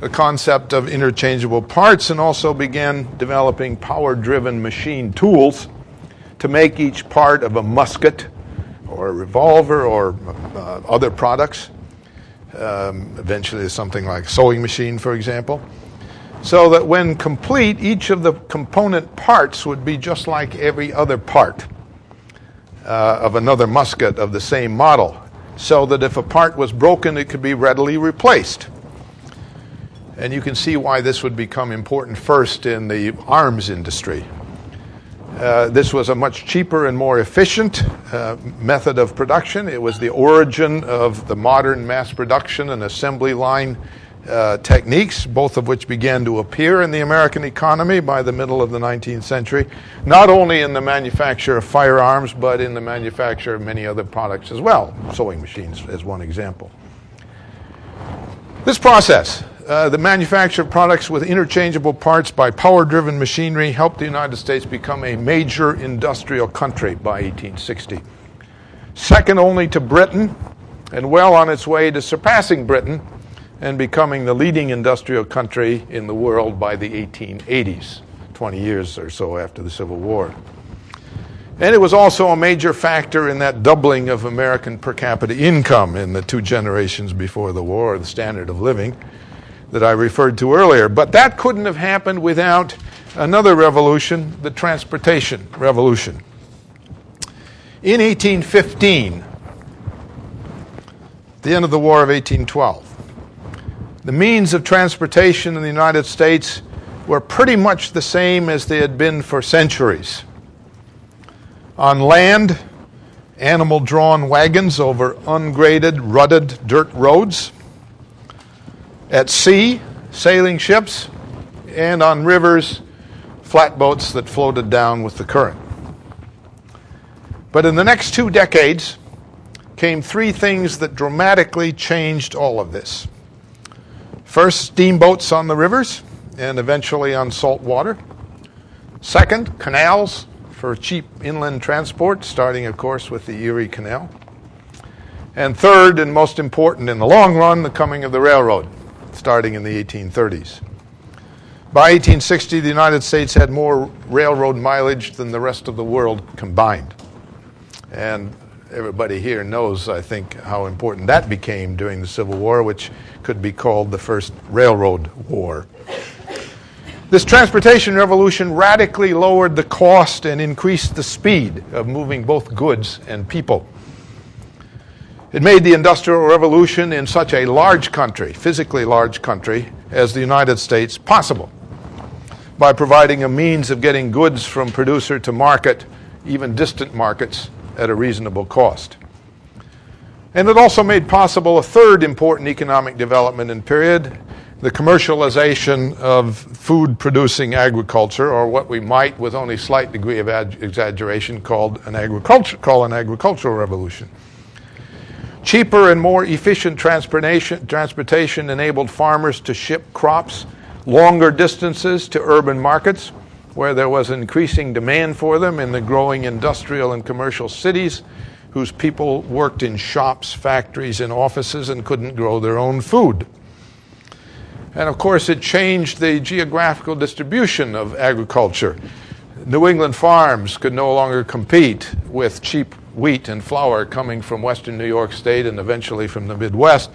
the concept of interchangeable parts and also began developing power driven machine tools to make each part of a musket or a revolver or uh, other products. Um, eventually, something like a sewing machine, for example. So that when complete, each of the component parts would be just like every other part uh, of another musket of the same model. So that if a part was broken, it could be readily replaced. And you can see why this would become important first in the arms industry. Uh, this was a much cheaper and more efficient uh, method of production. It was the origin of the modern mass production and assembly line uh, techniques, both of which began to appear in the American economy by the middle of the 19th century, not only in the manufacture of firearms, but in the manufacture of many other products as well, sewing machines, as one example. This process uh, the manufacture of products with interchangeable parts by power driven machinery helped the United States become a major industrial country by 1860. Second only to Britain, and well on its way to surpassing Britain and becoming the leading industrial country in the world by the 1880s, 20 years or so after the Civil War. And it was also a major factor in that doubling of American per capita income in the two generations before the war, the standard of living that I referred to earlier. But that couldn't have happened without another revolution, the transportation revolution. In 1815, the end of the War of 1812, the means of transportation in the United States were pretty much the same as they had been for centuries. On land, animal drawn wagons over ungraded, rutted dirt roads. At sea, sailing ships, and on rivers, flatboats that floated down with the current. But in the next two decades came three things that dramatically changed all of this. First, steamboats on the rivers and eventually on salt water. Second, canals for cheap inland transport, starting, of course, with the Erie Canal. And third, and most important in the long run, the coming of the railroad starting in the 1830s. By 1860, the United States had more railroad mileage than the rest of the world combined. And everybody here knows, I think, how important that became during the Civil War, which could be called the first railroad war. This transportation revolution radically lowered the cost and increased the speed of moving both goods and people. It made the Industrial Revolution in such a large country, physically large country, as the United States possible by providing a means of getting goods from producer to market, even distant markets, at a reasonable cost. And it also made possible a third important economic development in period the commercialization of food producing agriculture, or what we might, with only slight degree of ad- exaggeration, called an agriculture, call an agricultural revolution. Cheaper and more efficient transportation, enabled farmers to ship crops longer distances to urban markets where there was increasing demand for them in the growing industrial and commercial cities whose people worked in shops, factories, and offices and couldn't grow their own food. And of course, it changed the geographical distribution of agriculture. New England farms could no longer compete with cheap wheat and flour coming from western New York State and eventually from the Midwest.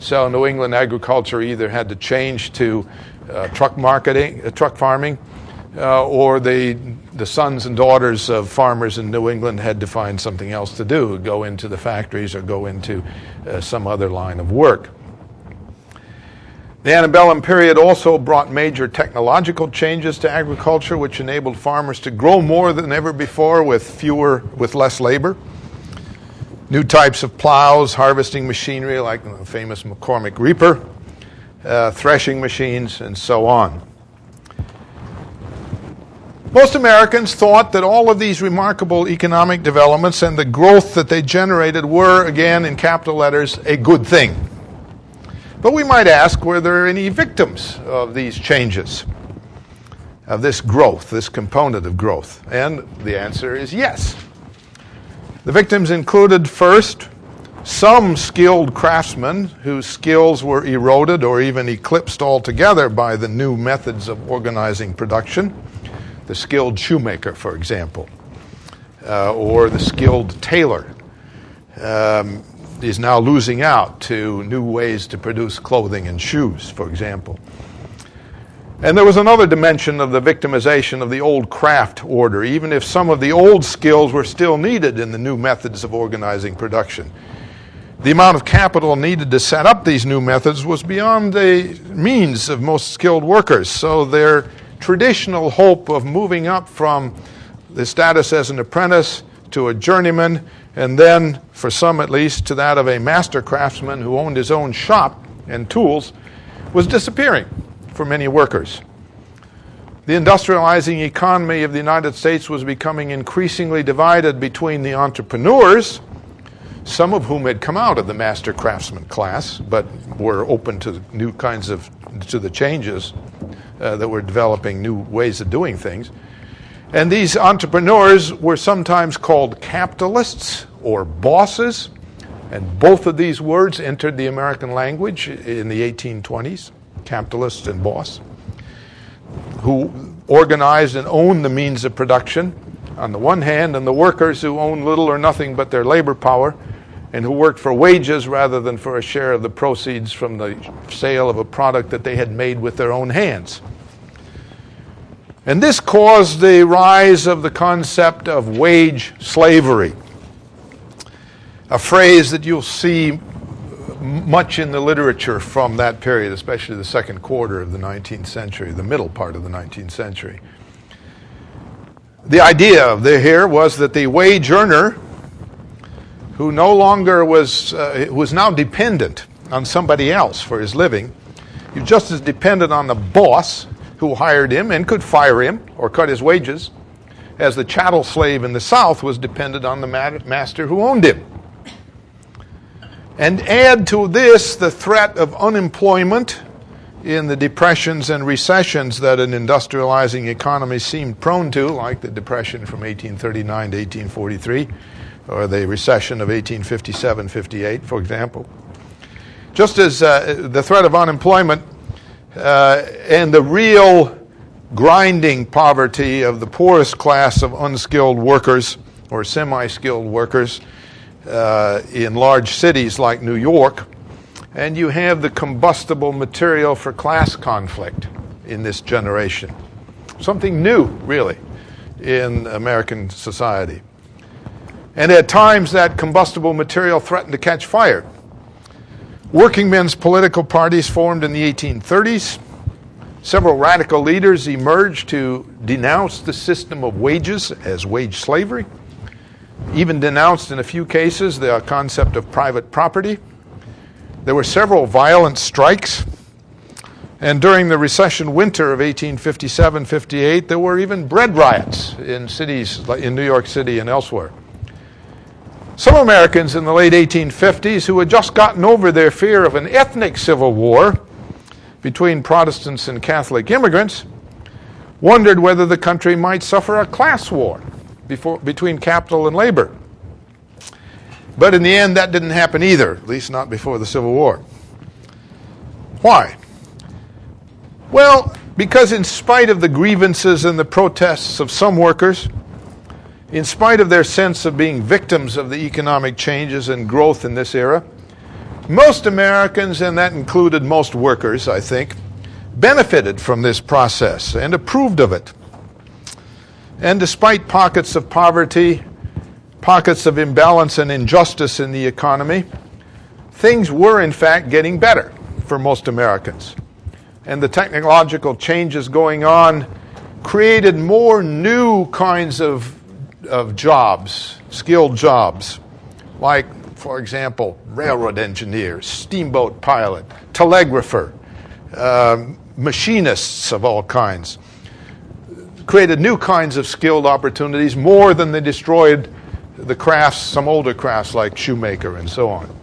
So New England agriculture either had to change to uh, truck marketing, uh, truck farming, uh, or the the sons and daughters of farmers in New England had to find something else to do, go into the factories or go into uh, some other line of work. The antebellum period also brought major technological changes to agriculture, which enabled farmers to grow more than ever before with fewer, with less labor. New types of plows, harvesting machinery like the famous McCormick Reaper, uh, threshing machines, and so on. Most Americans thought that all of these remarkable economic developments and the growth that they generated were, again in capital letters, a good thing. But we might ask were there any victims of these changes, of this growth, this component of growth? And the answer is yes. The victims included first, some skilled craftsmen whose skills were eroded or even eclipsed altogether by the new methods of organizing production. The skilled shoemaker, for example, uh, or the skilled tailor. Um, is now losing out to new ways to produce clothing and shoes, for example. And there was another dimension of the victimization of the old craft order, even if some of the old skills were still needed in the new methods of organizing production. The amount of capital needed to set up these new methods was beyond the means of most skilled workers, so their traditional hope of moving up from the status as an apprentice to a journeyman and then, for some at least, to that of a master craftsman who owned his own shop and tools, was disappearing for many workers. The industrializing economy of the United States was becoming increasingly divided between the entrepreneurs, some of whom had come out of the master craftsman class, but were open to new kinds of to the changes uh, that were developing new ways of doing things and these entrepreneurs were sometimes called capitalists or bosses. And both of these words entered the American language in the 1820s capitalist and boss, who organized and owned the means of production on the one hand, and the workers who owned little or nothing but their labor power and who worked for wages rather than for a share of the proceeds from the sale of a product that they had made with their own hands. And this caused the rise of the concept of wage slavery, a phrase that you'll see much in the literature from that period, especially the second quarter of the 19th century, the middle part of the 19th century. The idea of the here was that the wage earner, who no longer was, uh, was now dependent on somebody else for his living, was just as dependent on the boss who hired him and could fire him or cut his wages, as the chattel slave in the South was dependent on the master who owned him. And add to this the threat of unemployment in the depressions and recessions that an industrializing economy seemed prone to, like the depression from 1839 to 1843, or the recession of 1857 58, for example. Just as uh, the threat of unemployment uh, and the real grinding poverty of the poorest class of unskilled workers or semi skilled workers uh, in large cities like New York, and you have the combustible material for class conflict in this generation. Something new, really, in American society. And at times, that combustible material threatened to catch fire. Working men's political parties formed in the 1830s. Several radical leaders emerged to denounce the system of wages as wage slavery, even denounced in a few cases the concept of private property. There were several violent strikes, and during the recession winter of 1857 58, there were even bread riots in cities in New York City and elsewhere. Some Americans in the late 1850s who had just gotten over their fear of an ethnic civil war between Protestants and Catholic immigrants wondered whether the country might suffer a class war before, between capital and labor. But in the end, that didn't happen either, at least not before the Civil War. Why? Well, because in spite of the grievances and the protests of some workers, in spite of their sense of being victims of the economic changes and growth in this era, most Americans, and that included most workers, I think, benefited from this process and approved of it. And despite pockets of poverty, pockets of imbalance and injustice in the economy, things were in fact getting better for most Americans. And the technological changes going on created more new kinds of of jobs, skilled jobs, like, for example, railroad engineer, steamboat pilot, telegrapher, uh, machinists of all kinds. Created new kinds of skilled opportunities more than they destroyed the crafts, some older crafts like shoemaker and so on.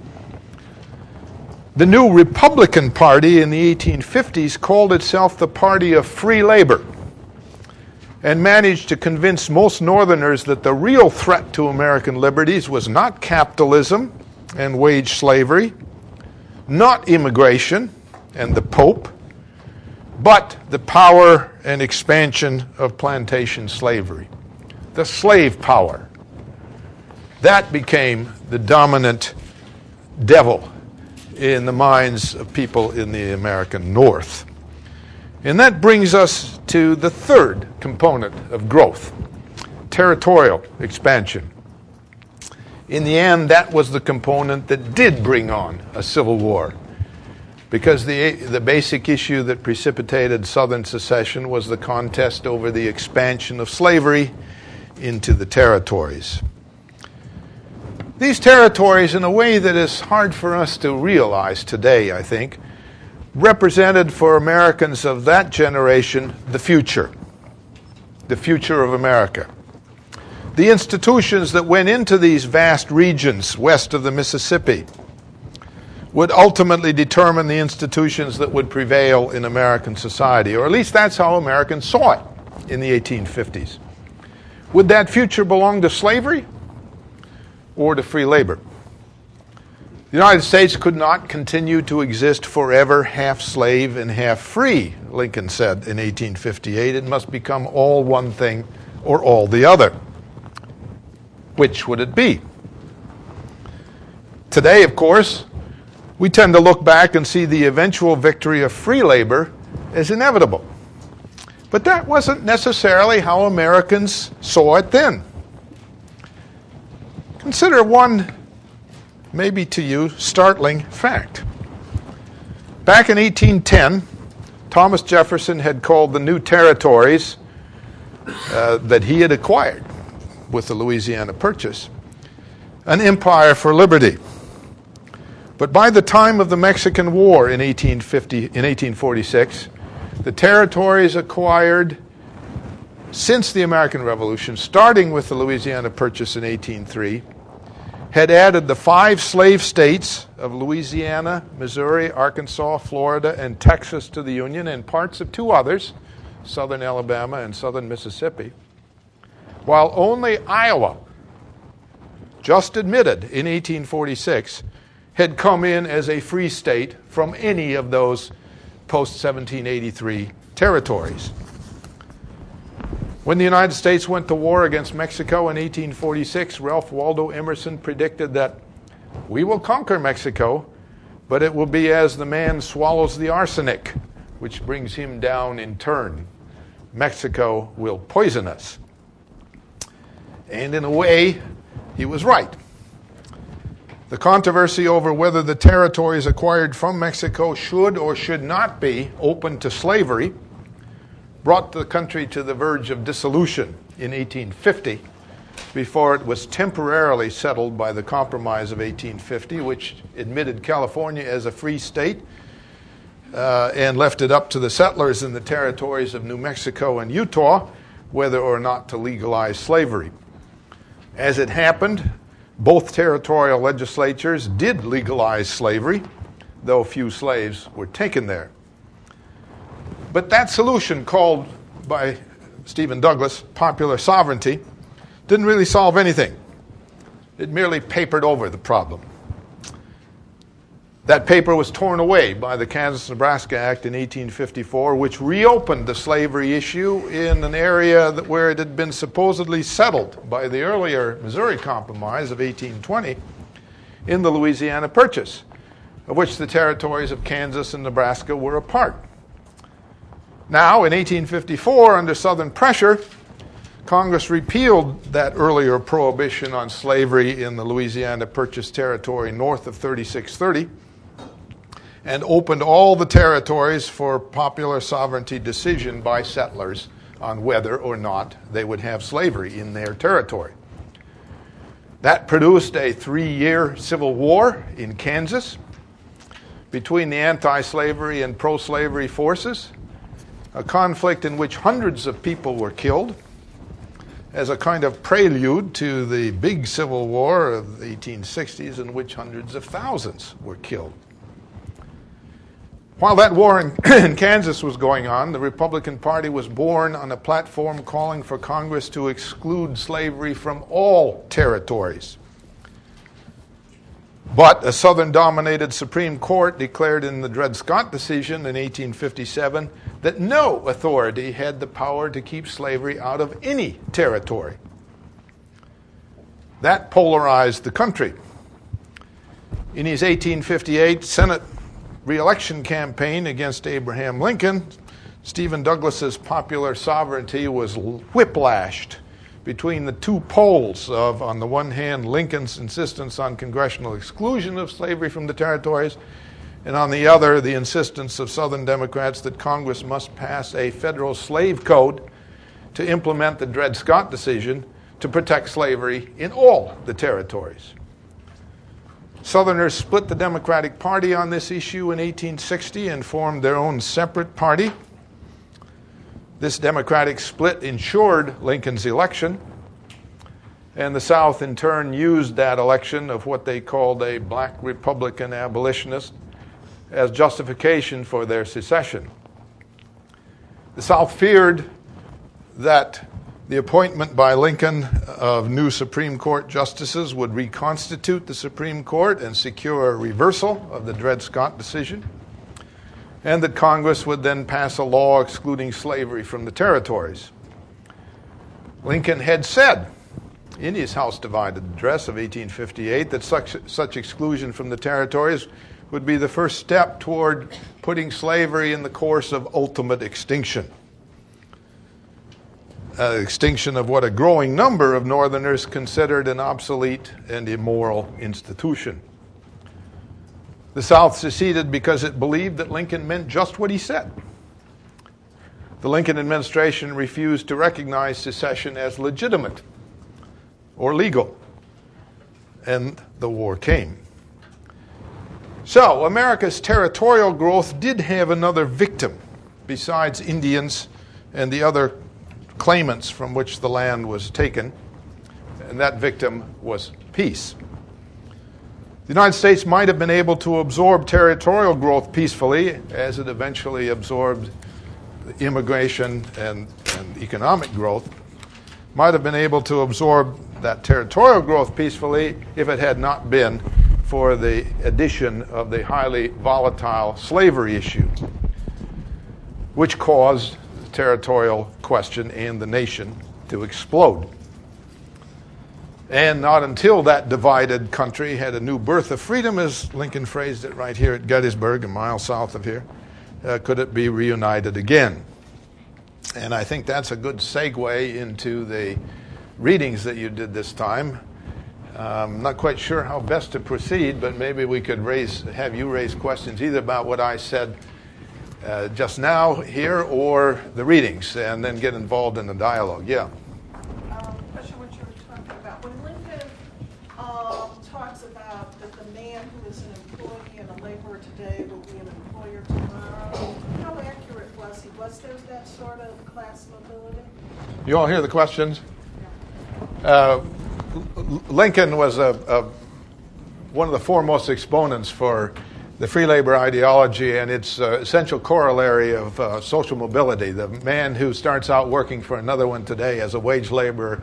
The new Republican Party in the 1850s called itself the Party of Free Labor and managed to convince most Northerners that the real threat to American liberties was not capitalism and wage slavery, not immigration and the Pope, but the power and expansion of plantation slavery, the slave power. That became the dominant devil in the minds of people in the American North. And that brings us to the third component of growth territorial expansion. In the end, that was the component that did bring on a civil war. Because the, the basic issue that precipitated Southern secession was the contest over the expansion of slavery into the territories. These territories, in a way that is hard for us to realize today, I think, represented for Americans of that generation the future, the future of America. The institutions that went into these vast regions west of the Mississippi would ultimately determine the institutions that would prevail in American society, or at least that's how Americans saw it in the 1850s. Would that future belong to slavery or to free labor? The United States could not continue to exist forever half slave and half free, Lincoln said in 1858. It must become all one thing or all the other. Which would it be? Today, of course, we tend to look back and see the eventual victory of free labor as inevitable. But that wasn't necessarily how Americans saw it then. Consider one maybe to you, startling fact. Back in 1810, Thomas Jefferson had called the new territories uh, that he had acquired with the Louisiana Purchase an empire for liberty. But by the time of the Mexican War in, 1850, in 1846, the territories acquired since the American Revolution, starting with the Louisiana Purchase in 1803, had added the five slave states of Louisiana, Missouri, Arkansas, Florida, and Texas to the Union, and parts of two others, southern Alabama and southern Mississippi, while only Iowa, just admitted in 1846, had come in as a free state from any of those post 1783 territories. When the United States went to war against Mexico in 1846, Ralph Waldo Emerson predicted that we will conquer Mexico, but it will be as the man swallows the arsenic, which brings him down in turn. Mexico will poison us. And in a way, he was right. The controversy over whether the territories acquired from Mexico should or should not be open to slavery brought the country to the verge of dissolution in 1850 before it was temporarily settled by the Compromise of 1850, which admitted California as a free state uh, and left it up to the settlers in the territories of New Mexico and Utah whether or not to legalize slavery. As it happened, both territorial legislatures did legalize slavery, though few slaves were taken there. But that solution, called by Stephen Douglas popular sovereignty, didn't really solve anything. It merely papered over the problem. That paper was torn away by the Kansas Nebraska Act in 1854, which reopened the slavery issue in an area where it had been supposedly settled by the earlier Missouri Compromise of 1820 in the Louisiana Purchase, of which the territories of Kansas and Nebraska were a part. Now, in 1854, under Southern pressure, Congress repealed that earlier prohibition on slavery in the Louisiana Purchase territory north of 3630 and opened all the territories for popular sovereignty decision by settlers on whether or not they would have slavery in their territory. That produced a three year civil war in Kansas between the anti slavery and pro slavery forces, a conflict in which hundreds of people were killed as a kind of prelude to the big civil war of the 1860s, in which hundreds of thousands were killed. While that war in, in, Kansas was going on, the Republican Party was born on a platform calling for Congress to exclude slavery from all territories. But a Southern dominated Supreme Court declared in the Dred Scott decision in 1857 that no authority had the power to keep slavery out of any territory. That polarized the country. In his 1858 Senate reelection campaign against Abraham Lincoln, Stephen Douglas's popular sovereignty was whiplashed between the two poles of, on the one hand, Lincoln's insistence on congressional exclusion of slavery from the territories, and on the other, the insistence of Southern Democrats that Congress must pass a federal slave code to implement the Dred Scott decision to protect slavery in all the territories. Southerners split the Democratic Party on this issue in 1860 and formed their own separate party. This Democratic split ensured Lincoln's election, and the South in turn used that election of what they called a black Republican abolitionist as justification for their secession. The South feared that the appointment by Lincoln of new Supreme Court justices would reconstitute the Supreme Court and secure a reversal of the Dred Scott decision, and that Congress would then pass a law excluding slavery from the territories. Lincoln had said in his House divided address of 1858 that such, such exclusion from the territories would be the first step toward putting slavery in the course of ultimate extinction uh, extinction of what a growing number of Northerners considered an obsolete and immoral institution. The South seceded because it believed that Lincoln meant just what he said. The Lincoln administration refused to recognize secession as legitimate or legal, and the war came. So, America's territorial growth did have another victim besides Indians and the other claimants from which the land was taken, and that victim was peace. The United States might have been able to absorb territorial growth peacefully, as it eventually absorbed immigration and, and economic growth, might have been able to absorb that territorial growth peacefully if it had not been for the addition of the highly volatile slavery issue, which caused the territorial question and the nation to explode. And not until that divided country had a new birth of freedom, as Lincoln phrased it right here at Gettysburg, a mile south of here, uh, could it be reunited again. And I think that's a good segue into the readings that you did this time. I'm um, not quite sure how best to proceed, but maybe we could raise, have you raise questions either about what I said uh, just now here or the readings, and then get involved in the dialogue. Yeah. Um, question what you were talking about. When Lincoln um, talks about that the man who is an employee and a laborer today will be an employer tomorrow, how accurate was he? Was there that sort of class mobility? You all hear the questions? Uh, Lincoln was a, a, one of the foremost exponents for the free labor ideology and its uh, essential corollary of uh, social mobility. The man who starts out working for another one today as a wage laborer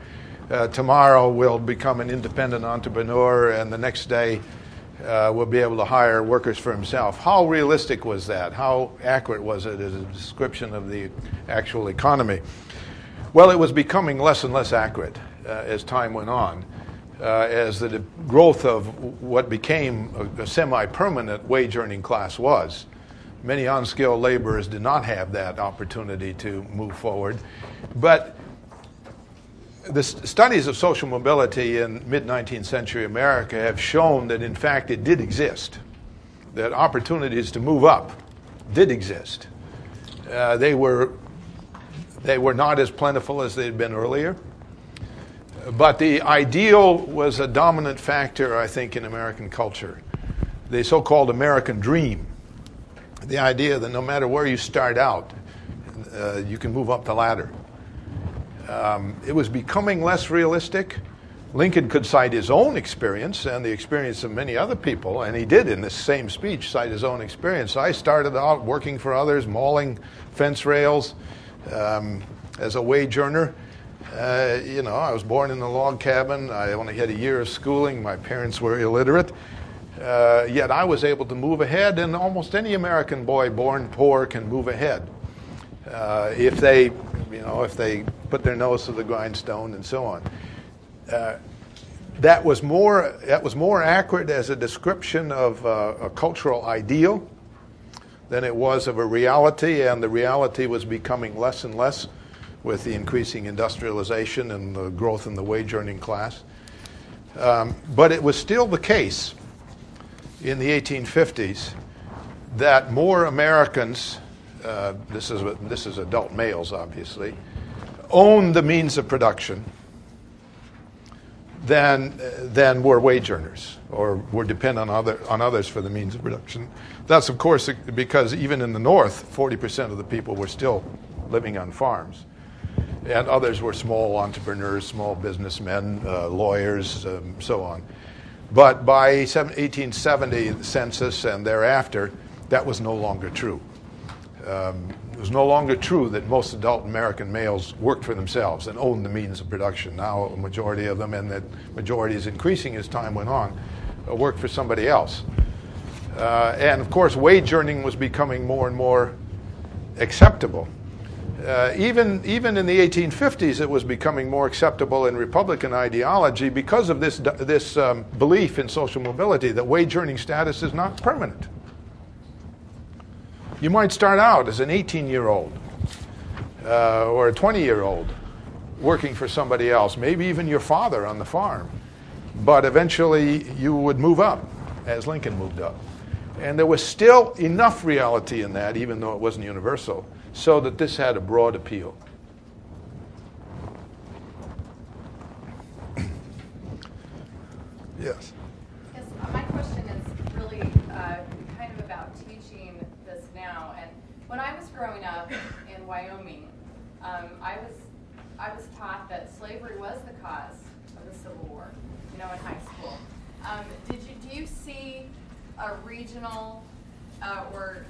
uh, tomorrow will become an independent entrepreneur, and the next day uh, will be able to hire workers for himself. How realistic was that? How accurate was it as a description of the actual economy? Well, it was becoming less and less accurate uh, as time went on. Uh, as the growth of what became a, a semi permanent wage earning class was. Many unskilled laborers did not have that opportunity to move forward. But the studies of social mobility in mid 19th century America have shown that, in fact, it did exist, that opportunities to move up did exist. Uh, they, were, they were not as plentiful as they had been earlier. But the ideal was a dominant factor, I think, in American culture. The so called American dream. The idea that no matter where you start out, uh, you can move up the ladder. Um, it was becoming less realistic. Lincoln could cite his own experience and the experience of many other people, and he did in this same speech cite his own experience. I started out working for others, mauling fence rails um, as a wage earner. Uh, you know, I was born in a log cabin. I only had a year of schooling. My parents were illiterate. Uh, yet I was able to move ahead, and almost any American boy born poor can move ahead uh, if they, you know, if they put their nose to the grindstone and so on. Uh, that was more that was more accurate as a description of uh, a cultural ideal than it was of a reality, and the reality was becoming less and less with the increasing industrialization and the growth in the wage earning class. Um, but it was still the case in the 1850s that more Americans, uh, this, is, this is adult males obviously, owned the means of production than, than were wage earners or were dependent on, other, on others for the means of production. That's, of course, because even in the North, 40% of the people were still living on farms and others were small entrepreneurs, small businessmen, uh, lawyers, um, so on. But by 1870 census and thereafter, that was no longer true. Um, it was no longer true that most adult American males worked for themselves and owned the means of production. Now, a majority of them, and that majority is increasing as time went on, uh, worked for somebody else. Uh, and of course, wage earning was becoming more and more acceptable uh, even, even in the 1850s, it was becoming more acceptable in Republican ideology because of this, this um, belief in social mobility that wage earning status is not permanent. You might start out as an 18 year old uh, or a 20 year old working for somebody else, maybe even your father on the farm. But eventually you would move up as Lincoln moved up. And there was still enough reality in that, even though it wasn't universal, so that this had a broad appeal. yes. Yes, my question is really uh, kind of about teaching this now. And when I was growing up in Wyoming, um, I was I was taught that slavery was the cause of the Civil War. You know, in high school. Um, did you do you see a regional uh, or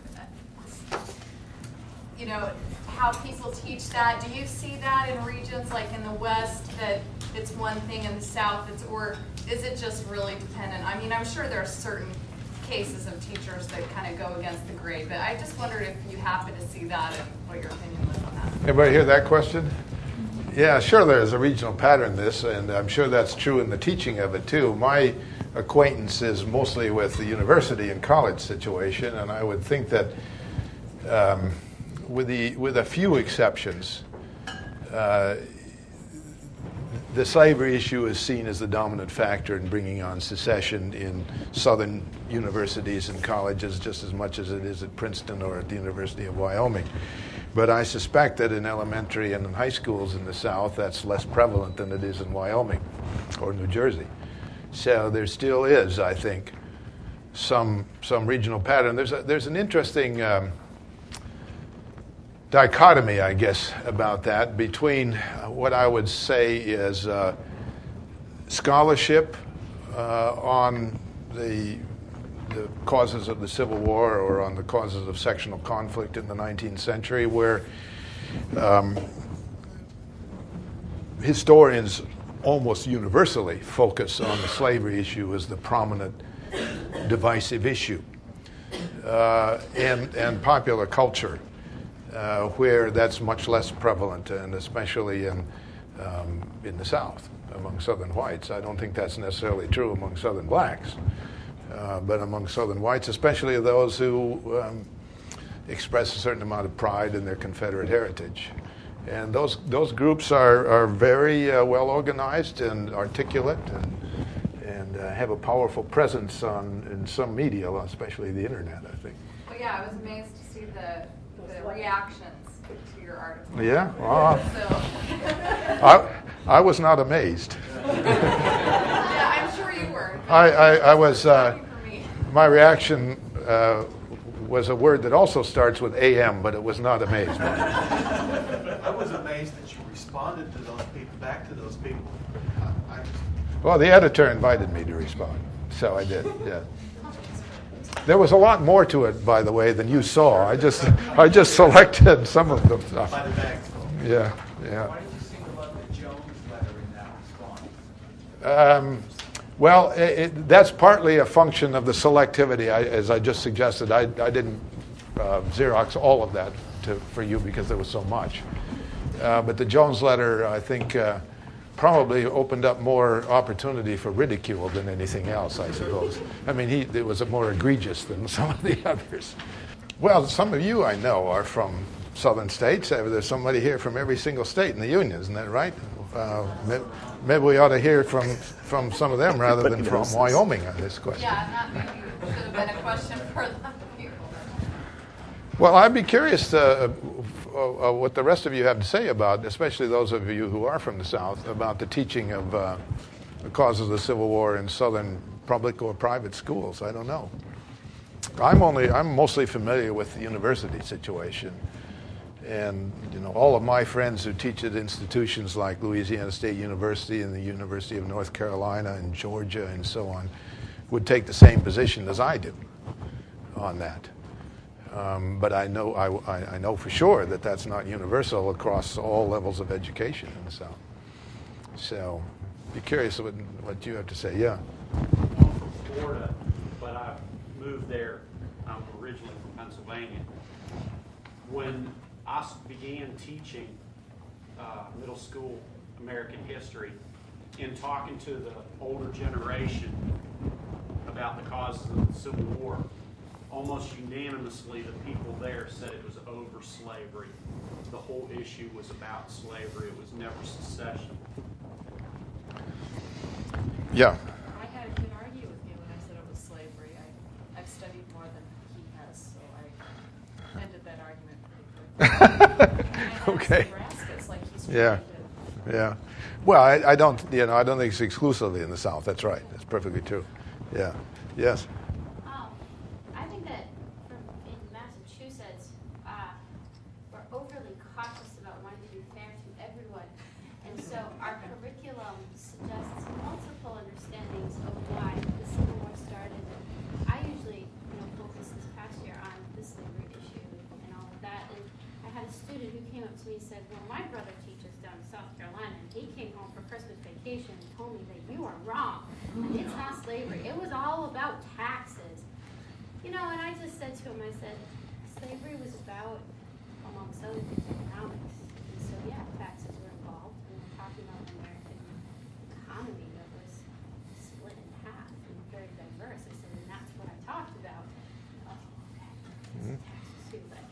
you know, how people teach that. Do you see that in regions like in the West that it's one thing in the South, it's, or is it just really dependent? I mean, I'm sure there are certain cases of teachers that kind of go against the grade, but I just wondered if you happen to see that and what your opinion was on that. Anybody hear that question? Yeah, sure, there's a regional pattern in this, and I'm sure that's true in the teaching of it too. My acquaintance is mostly with the university and college situation, and I would think that, um, with, the, with a few exceptions, uh, the slavery issue is seen as the dominant factor in bringing on secession in southern universities and colleges just as much as it is at Princeton or at the University of Wyoming. But I suspect that in elementary and in high schools in the South, that's less prevalent than it is in Wyoming or New Jersey. So there still is, I think, some some regional pattern. There's a, there's an interesting um, dichotomy, I guess, about that between what I would say is uh, scholarship uh, on the the causes of the Civil War or on the causes of sectional conflict in the 19th century, where um, historians almost universally focus on the slavery issue as the prominent divisive issue. Uh, and, and popular culture, uh, where that's much less prevalent, and especially in, um, in the South among Southern whites. I don't think that's necessarily true among Southern blacks. Uh, but among Southern whites, especially those who um, express a certain amount of pride in their Confederate heritage. And those, those groups are, are very uh, well organized and articulate and, and uh, have a powerful presence on, in some media, especially the internet, I think. Well, yeah, I was amazed to see the, the reactions to your article. Yeah? Well, so. I, I was not amazed. yeah, I'm sure you were. I, I, I was. Uh, my reaction uh, was a word that also starts with AM, but it was not amazed. I was amazed that you responded to those people, back to those people. I, I well, the editor invited me to respond, so I did. Yeah. There was a lot more to it, by the way, than you saw. I just, I just selected some of the stuff. By the bag. Yeah, yeah. Why did you single out the Jones letter in that response? Um, well, it, it, that's partly a function of the selectivity, I, as I just suggested. I, I didn't uh, Xerox all of that to, for you because there was so much. Uh, but the Jones letter, I think, uh, probably opened up more opportunity for ridicule than anything else, I suppose. I mean, he, it was more egregious than some of the others. Well, some of you I know are from southern states. There's somebody here from every single state in the Union, isn't that right? Uh, maybe we ought to hear from, from some of them rather than from Wyoming on this question. Yeah, that maybe should have been a question for them. Well, I'd be curious to, uh, what the rest of you have to say about, especially those of you who are from the South, about the teaching of uh, the causes of the Civil War in Southern public or private schools. I don't know. I'm only I'm mostly familiar with the university situation. And you know, all of my friends who teach at institutions like Louisiana State University and the University of North Carolina and Georgia and so on would take the same position as I do on that. Um, but I know I, I, know for sure that that's not universal across all levels of education in the South. So, be curious what, what you have to say. Yeah. I'm from Florida, but I moved there. I'm originally from Pennsylvania. When I began teaching uh, middle school American history in talking to the older generation about the causes of the Civil War. Almost unanimously, the people there said it was over slavery. The whole issue was about slavery. It was never secession. Yeah. I had could argue with you when I said it was slavery. I, I've studied more than he has, so I ended that argument quickly okay. Yeah. Yeah. Well, I, I, don't, you know, I don't think it's exclusively in the South. That's right. That's perfectly true. Yeah. Yes. vacation and told me that you are wrong. It's not slavery. It was all about taxes. You know, and I just said to him, I said, about, amongst other things, economics. And so, yeah, taxes were involved. And we're talking about an American economy that was split in half and very diverse. I said, and that's what I talked about. Oh, okay. Mhm. Taxes too. But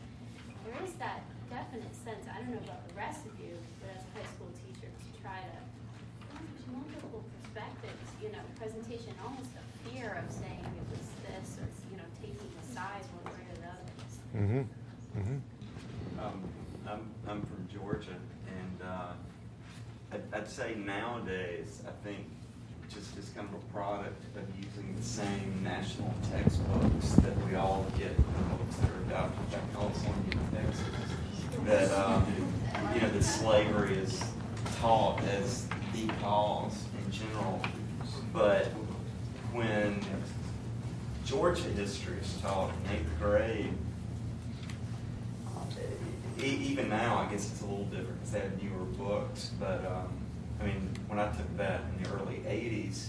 there is that definite sense, I don't know about the rest of you, but as a high school teacher, to try to, oh, there's multiple perspectives, you know, presentation, almost a fear of saying it was this or, you know, taking a side one way or the other. Mm-hmm. Mm-hmm. Um, I'm, I'm from Georgia, and uh, I'd, say nowadays, I think just as kind of a product of using the same national textbooks that we all get, the books that are adopted by California and Texas, that, um, you know, that slavery is taught as the cause in general. But when Georgia history is taught in eighth grade, even now, I guess it's a little different because they have newer books. But um, I mean, when I took that in the early '80s,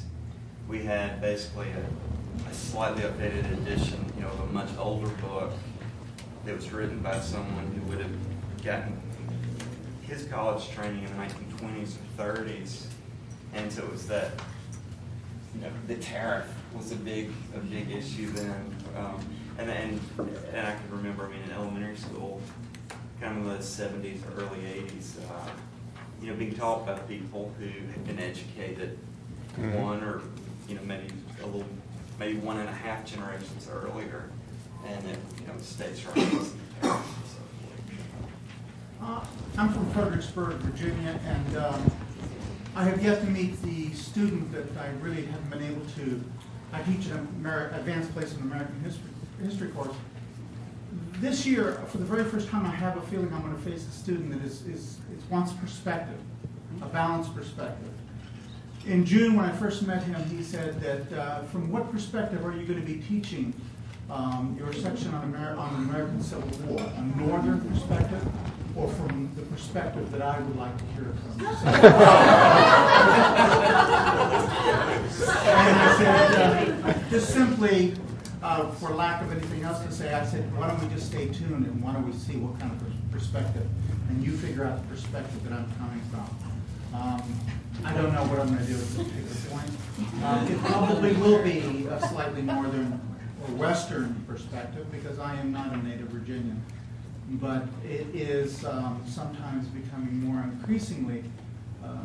we had basically a, a slightly updated edition, you know, of a much older book that was written by someone who would have gotten his college training in the 1920s or 30s, and so it was that you know, the tariff was a big, a big issue then. Um, and, and, and I can remember, I mean, in elementary school, kind of the 70s or early 80s, uh, you know, being taught by people who have been educated Mhm. one or, you know, maybe a little, maybe one and a half generations earlier, and it, you know, states' rights and tariffs so. Uh, I'm from Fredericksburg, Virginia, and um, I have yet to meet the student that I really haven't been able to. I teach an Ameri- advanced place in American history, history course. This year, for the very first time, I have a feeling I'm going to face a student that is, is, is wants perspective, a balanced perspective. In June, when I first met him, he said that uh, from what perspective are you going to be teaching um, your section on, Amer- on the American Civil War? A northern perspective or from the perspective that I would like to hear from? and I said, uh, just simply, uh, for lack of anything else to say, I said, why don't we just stay tuned and why don't we see what kind of perspective, and you figure out the perspective that I'm coming from. Um, I don't know what I'm going to do at this point. Um, it probably will be a slightly northern or western perspective because I am not a native Virginian. But it is um, sometimes becoming more increasingly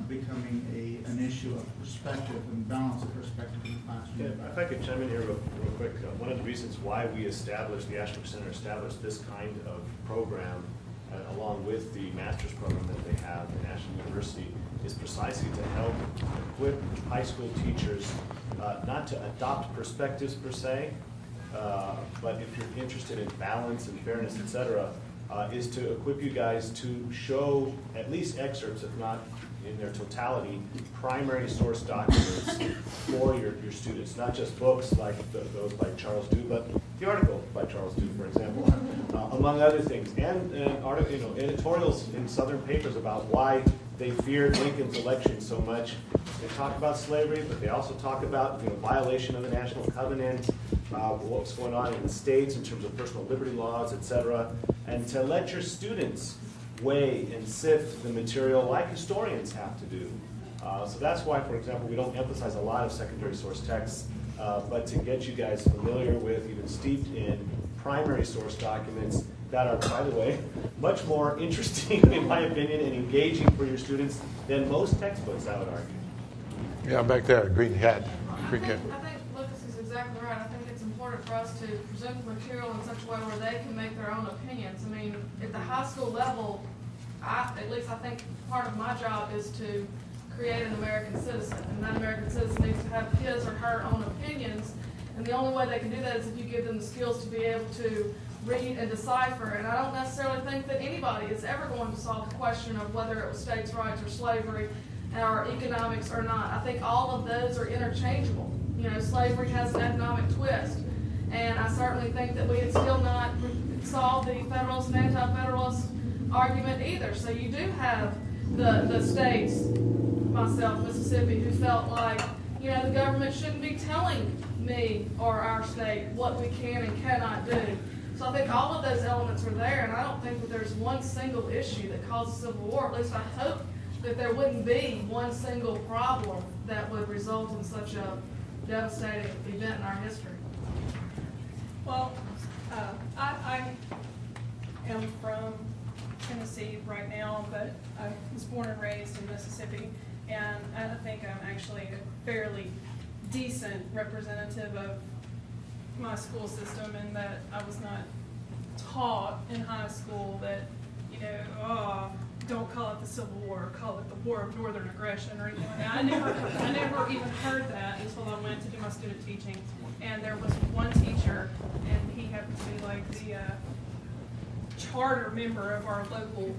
becoming a, an issue of perspective and balance of perspective in the Yeah, classroom. If I could chime in here real, real quick, uh, one of the reasons why we established, the Ashbrook Center established this kind of program, uh, along with the master's program that they have in Ashland University, is precisely to help equip high school teachers, uh, not to adopt perspectives per se, uh, but if you're interested in balance and fairness, et cetera, uh, is to equip you guys to show at least excerpts, if not in their totality, primary source documents for your, your students, not just books like th- those by Charles Dew, but the article by Charles Dew, for example, uh, among other things, and, you know, editorials in Southern papers about why they feared Lincoln's election so much. They talk about slavery, but they also talk about you know, violation of the National Covenant, uh, what's going on in the states in terms of personal liberty laws, et cetera, and to let your students weigh and sift the material like historians have to do. Uh, so that's why, for example, we don't emphasize a lot of secondary source texts, uh, but to get you guys familiar with, even steeped in primary source documents that are, by the way, much more interesting, in my opinion, and engaging for your students than most textbooks, I would argue. Yeah, back there, green hat. Green hat. I think Lucas is exactly right. I think it's important for us to present the material in such a way where they can make their own opinions. I mean, at the high school level, I, at least I think part of my job is to create an American citizen. And that American citizen needs to have his or her own opinions. And the only way they can do that is if you give them the skills to be able to read and decipher. And I don't necessarily think that anybody is ever going to solve the question of whether it was states' rights or slavery or economics or not. I think all of those are interchangeable. You know, slavery has an economic twist. And I certainly think that we had still not solved the Federalist and anti-Federalist argument either. So you do have the, the states, myself, Mississippi, who felt like you know, the government shouldn't be telling me or our state what we can and cannot do. So I think all of those elements are there, and I don't think that there's one single issue that causes civil war. At least I hope that there wouldn't be one single problem that would result in such a devastating event in our history. Well, uh, I, I am from Tennessee right now, but I was born and raised in Mississippi, and I think I'm actually a fairly decent representative of my school system in that I was not taught in high school that, you know, oh, don't call it the Civil War, call it the War of Northern Aggression or anything like that. I never, I never even heard that until I went to do my student teaching. And there was one teacher, and he happened to be like the uh, charter member of our local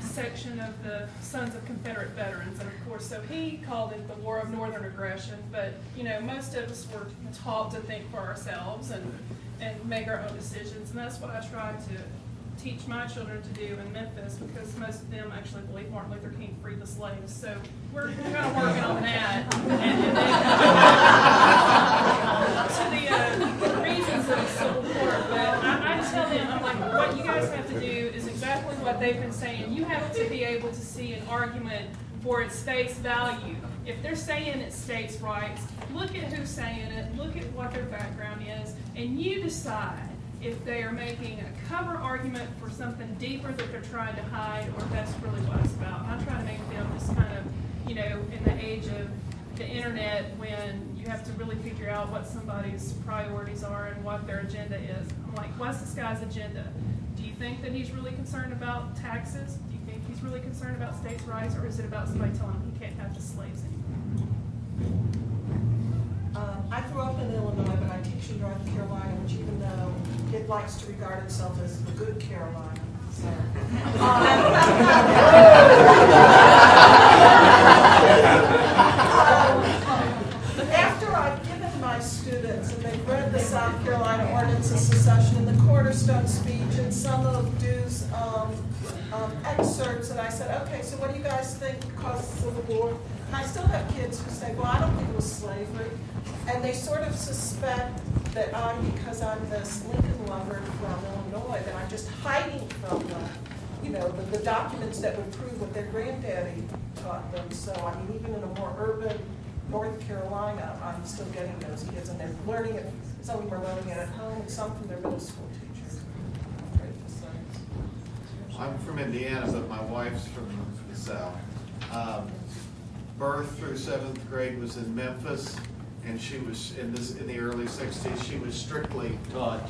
section of the Sons of Confederate Veterans. And of course, so he called it the War of Northern Aggression. But, you know, most of us were taught to think for ourselves and, and make our own decisions. And that's what I tried to teach my children to do in Memphis because most of them actually believe Martin Luther King freed the slaves. So we're, kind of working on that. And, and they, to the, uh, reasons of Civil War, but I, I tell them, I'm like, what you guys have to do is exactly what they've been saying. You have to be able to see an argument for its face value. If they're saying it's states' rights, look at who's saying it, look at what their background is, and you decide if they are making a cover argument for something deeper that they're trying to hide, or that's really what it's about. I try to make them just kind of, you know, in the age of the internet when you have to really figure out what somebody's priorities are and what their agenda is. I'm like, what's this guy's agenda? Do you think that he's really concerned about taxes? Do you think he's really concerned about states' rights, or is it about somebody telling him he can't have the slaves anymore? Um, I grew up in Illinois, but I teach in North Carolina, which even though it likes to regard itself as the good Carolina, so. After I've given my students, and they've read the South Carolina Ordinance of Secession and the Cornerstone speech and some of Dew's um, um, excerpts, and I said, okay, so what do you guys think caused the Civil War? I still have kids who say, well, I don't think it was slavery. And they sort of suspect that I'm, because I'm this Lincoln lover from Illinois, that I'm just hiding from them, you know, the, the documents that would prove what their granddaddy taught them. So, I mean, even in a more urban North Carolina, I'm still getting those kids, and they're learning it, some of them are learning it at home, some from their middle school teachers. I'm from Indiana, but my wife's from the South. Um, Birth through seventh grade was in Memphis, and she was, in this, in the early sixties, she was strictly taught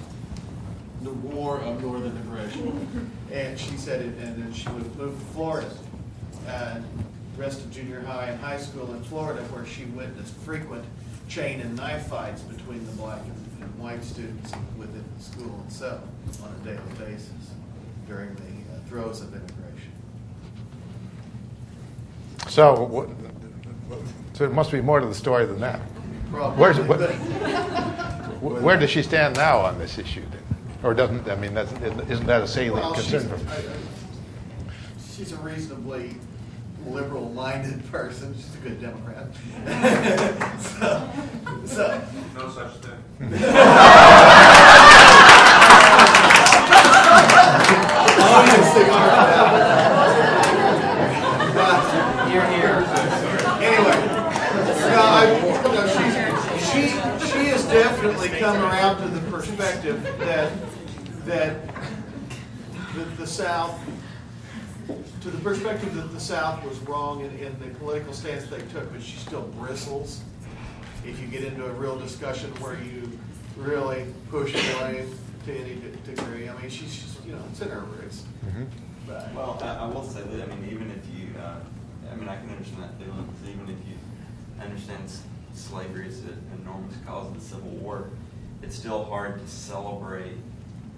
the war of northern aggression. And she said, it- and then she would move to Florida, and rest of junior high and high school in Florida, where she witnessed frequent chain and knife fights between the black and, and white students within the school itself on a daily basis during the uh, throes of integration. So, what- so there must be more to the story than that. Where's, but- what, where does she stand now on this issue? Then? Or doesn't, I mean, that's, isn't that a salient Well, concern she's, for I- I- she's a reasonably liberal-minded person. She's a good Democrat. so, so, No such thing. You're here. Anyway, no, I, no, she's, she, she has definitely come around to the perspective that, that the, the South, to the perspective that the South was wrong in, in the political stance they took, but she still bristles if you get into a real discussion where you really push blame to any degree. I mean, she's just, you know, it's in her roots. But- Well, I, I will say that, I mean, even if you, uh, I mean, I can understand that feeling, because even if you understand slavery is an enormous cause of the Civil War, it's still hard to celebrate,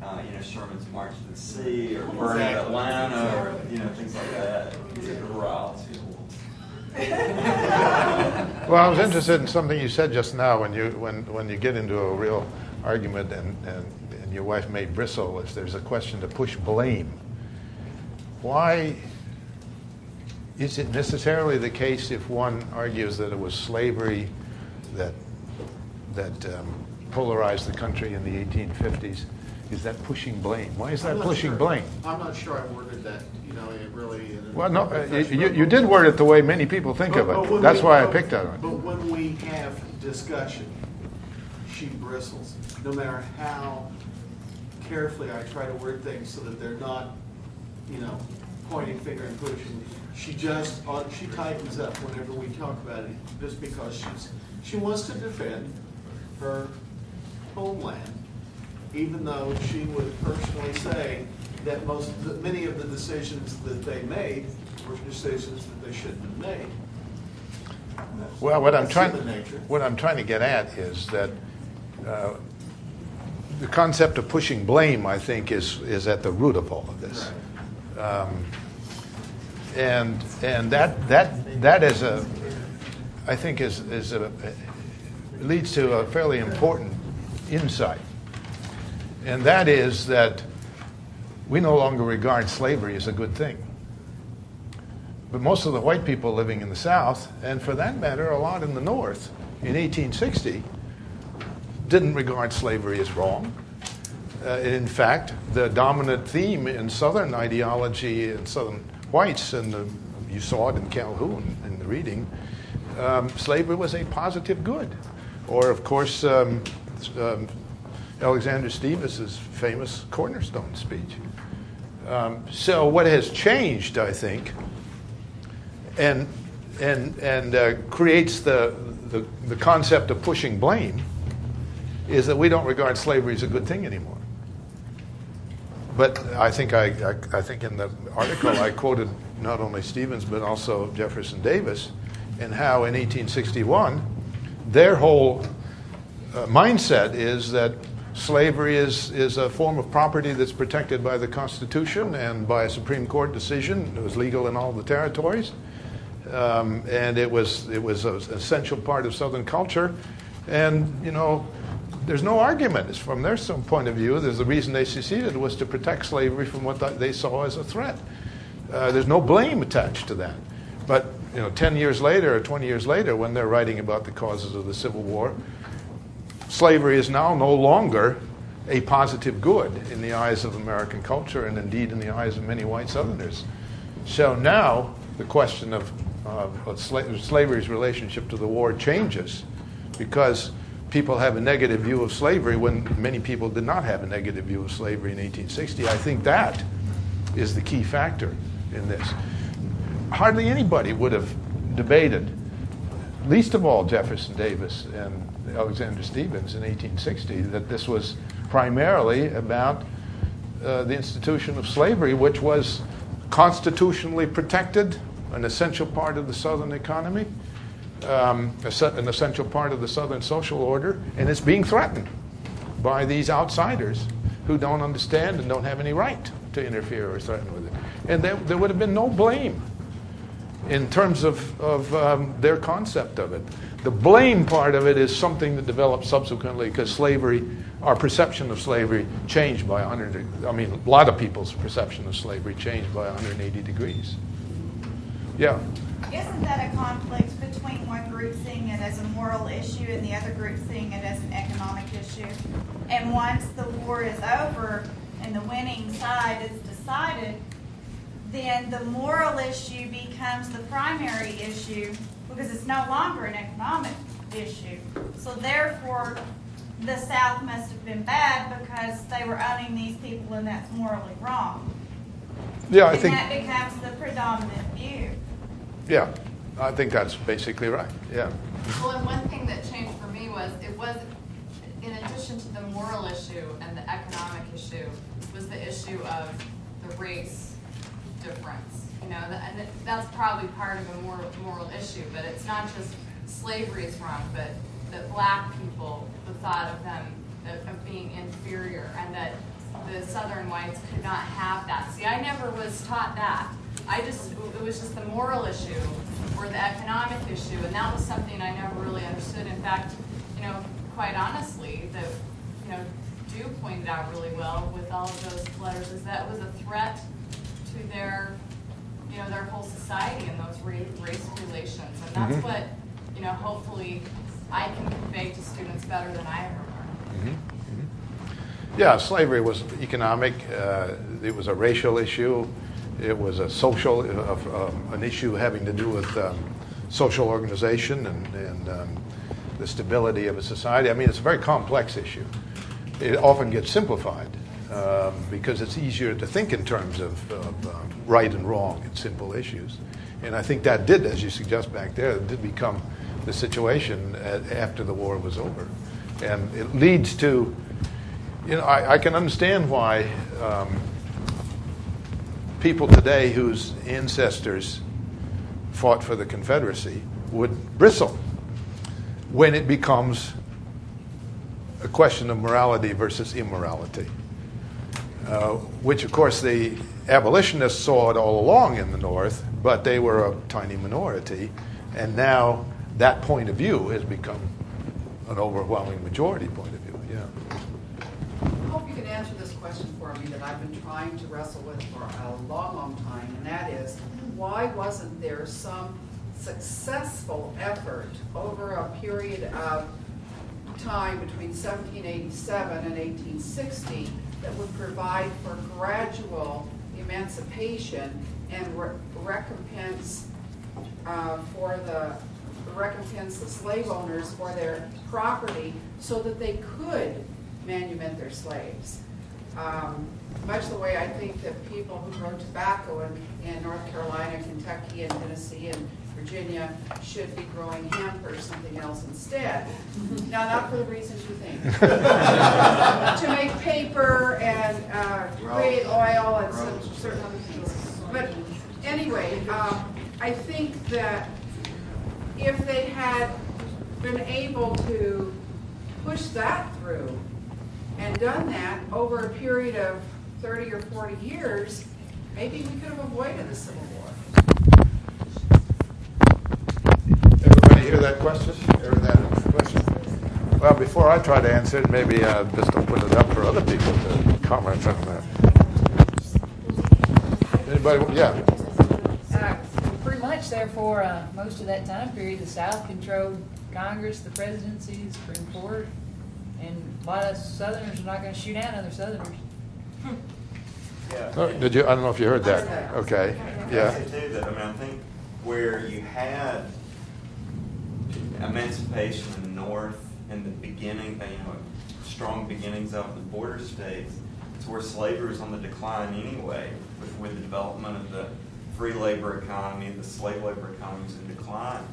uh, you know, Sherman's March to the Sea, or burning Exactly. Atlanta, or, you know, things like that. It's a reality. Well, I was interested in something you said just now when you when when you get into a real argument and, and, and your wife may bristle if there's a question to push blame. Why is it necessarily the case if one argues that it was slavery that, that um, polarized the country in the 1850s is that pushing blame. Why is that I'm pushing sure- blame? I'm not sure I worded that, you know, it really. a Well, no, uh, you, you did word it the way many people think of But- but it. That's we- why I picked on it. But when we have discussion, she bristles, no matter how carefully I try to word things so that they're not, you know, pointing finger and pushing. She just, uh, she tightens up whenever we talk about it, just because she's, she wants to defend her homeland, even though she would personally say that most, that many of the decisions that they made were decisions that they shouldn't have made. Well, what I'm That's trying, human nature. what I'm trying to get at is that uh, the concept of pushing blame, I think, is, is at the root of all of this. Um, and and that, that, that is a, I think, is, is a, leads to a fairly important insight. And that is that we no longer regard slavery as a good thing. But most of the white people living in the South, and for that matter, a lot in the North, in 1860, didn't regard slavery as wrong. Uh, in fact, the dominant theme in Southern ideology and Southern whites, and the, you saw it in Calhoun in the reading, um, slavery was a positive good. Or, of course, um, um, Alexander Stephens' famous cornerstone speech. Um, so, what has changed, I think, and and and uh, creates the, the the concept of pushing blame is that we don't regard slavery as a good thing anymore. But I think I, I, I think in the article I quoted not only Stephens but also Jefferson Davis, and how in 1861 their whole uh, mindset is that slavery is, is a form of property that's protected by the Constitution and by a Supreme Court decision. It was legal in all the territories. Um, and it was, it was an essential part of Southern culture. And, you know, there's no argument. It's from their some point of view, there's the reason they seceded was to protect slavery from what they saw as a threat. Uh, there's no blame attached to that. But, you know, 10 years later or 20 years later, when they're writing about the causes of the Civil War, slavery is now no longer a positive good in the eyes of American culture and indeed in the eyes of many white Southerners. So now the question of, uh, of sla- slavery's relationship to the war changes because people have a negative view of slavery when many people did not have a negative view of slavery in 1860. I think that is the key factor in this. Hardly anybody would have debated, least of all Jefferson Davis and Alexander Stephens in 1860, that this was primarily about uh, the institution of slavery, which was constitutionally protected, an essential part of the Southern economy, um, an essential part of the Southern social order, and it's being threatened by these outsiders who don't understand and don't have any right to interfere or threaten with it. And there, there would have been no blame in terms of, of um, their concept of it. The blame part of it is something that developed subsequently because slavery, our perception of slavery changed by 100, I mean, a lot of people's perception of slavery changed by 180 degrees. Yeah. Isn't that a conflict between one group seeing it as a moral issue and the other group seeing it as an economic issue? And once the war is over and the winning side is decided, then the moral issue becomes the primary issue because it's no longer an economic issue. So therefore, the South must have been bad because they were owning these people and that's morally wrong. Yeah, I and think. that becomes the predominant view. Yeah, I think that's basically right. Yeah. Well, and one thing that changed for me was it was, in addition to the moral issue and the economic issue, was the issue of the race difference. You know, and that's probably part of a moral, moral issue, but it's not just slavery is wrong, but that black people, the thought of them of, of being inferior, and that the southern whites could not have that. See, I never was taught that. I just, it was just the moral issue or the economic issue, and that was something I never really understood. In fact, you know, quite honestly, that, you know, Dew pointed out really well with all of those letters is that it was a threat to their, you know, their whole society and those race, race relations. And that's Mhm. what, you know, hopefully I can convey to students better than I ever learned. Mm-hmm. Yeah, slavery was economic. Uh, it was a racial issue. It was a social, uh, um, an issue having to do with um, social organization and, and um, the stability of a society. I mean, it's a very complex issue. It often gets simplified um, because it's easier to think in terms of, of uh, right and wrong and simple issues. And I think that did, as you suggest back there, did become the situation at, after the war was over. And it leads to, you know, I, I can understand why um, people today whose ancestors fought for the Confederacy would bristle when it becomes a question of morality versus immorality, uh, which, of course, the abolitionists saw it all along in the North, but they were a tiny minority. And now that point of view has become an overwhelming majority point of view. Yeah. I hope you can answer this question for me that I've been trying to wrestle with for a long, long time, and that is why wasn't there some successful effort over a period of time between 1787 and 1860 that would provide for gradual emancipation and re- recompense uh, for the recompense the slave owners for their property so that they could manumit their slaves. Um, much the way I think that people who grow tobacco in, in North Carolina, Kentucky, and Tennessee, and Virginia should be growing hemp or something else instead. Now, not for the reasons you think. to make paper and uh, create oil and some certain other things. But anyway, um, I think that if they had been able to push that through and done that over a period of 30 or 40 years, maybe we could have avoided the Civil War. Everybody hear that question? Hear that question? Well, before I try to answer it, maybe uh, just open it up for other people to comment on that. Anybody? Yeah. Uh, pretty much, therefore, uh, most of that time period, the South controlled Congress, the presidency, the Supreme Court, and a lot of Southerners are not going to shoot down other Southerners. Yeah. Oh, did you? I don't know if you heard that. Okay. Yeah. I say too that I mean I think where you had emancipation in the North and the beginning, uh, you know, strong beginnings of the border states, it's where slavery was on the decline anyway, with, with the development of the free labor economy, the slave labor economy was in decline.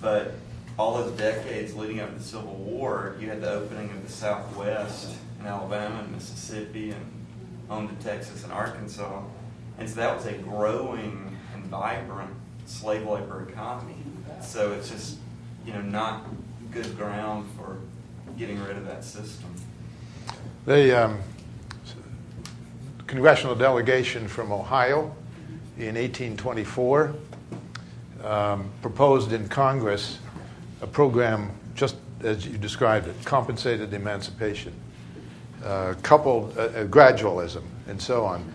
But all those decades leading up to the Civil War, you had the opening of the Southwest in Alabama and Mississippi and on to Texas and Arkansas. And so that was a growing and vibrant slave labor economy. So it's just, you know, not good ground for getting rid of that system. The um, congressional delegation from Ohio in 1824 um, proposed in Congress a program just as you described it, compensated emancipation, uh, coupled uh, uh, gradualism, and so on.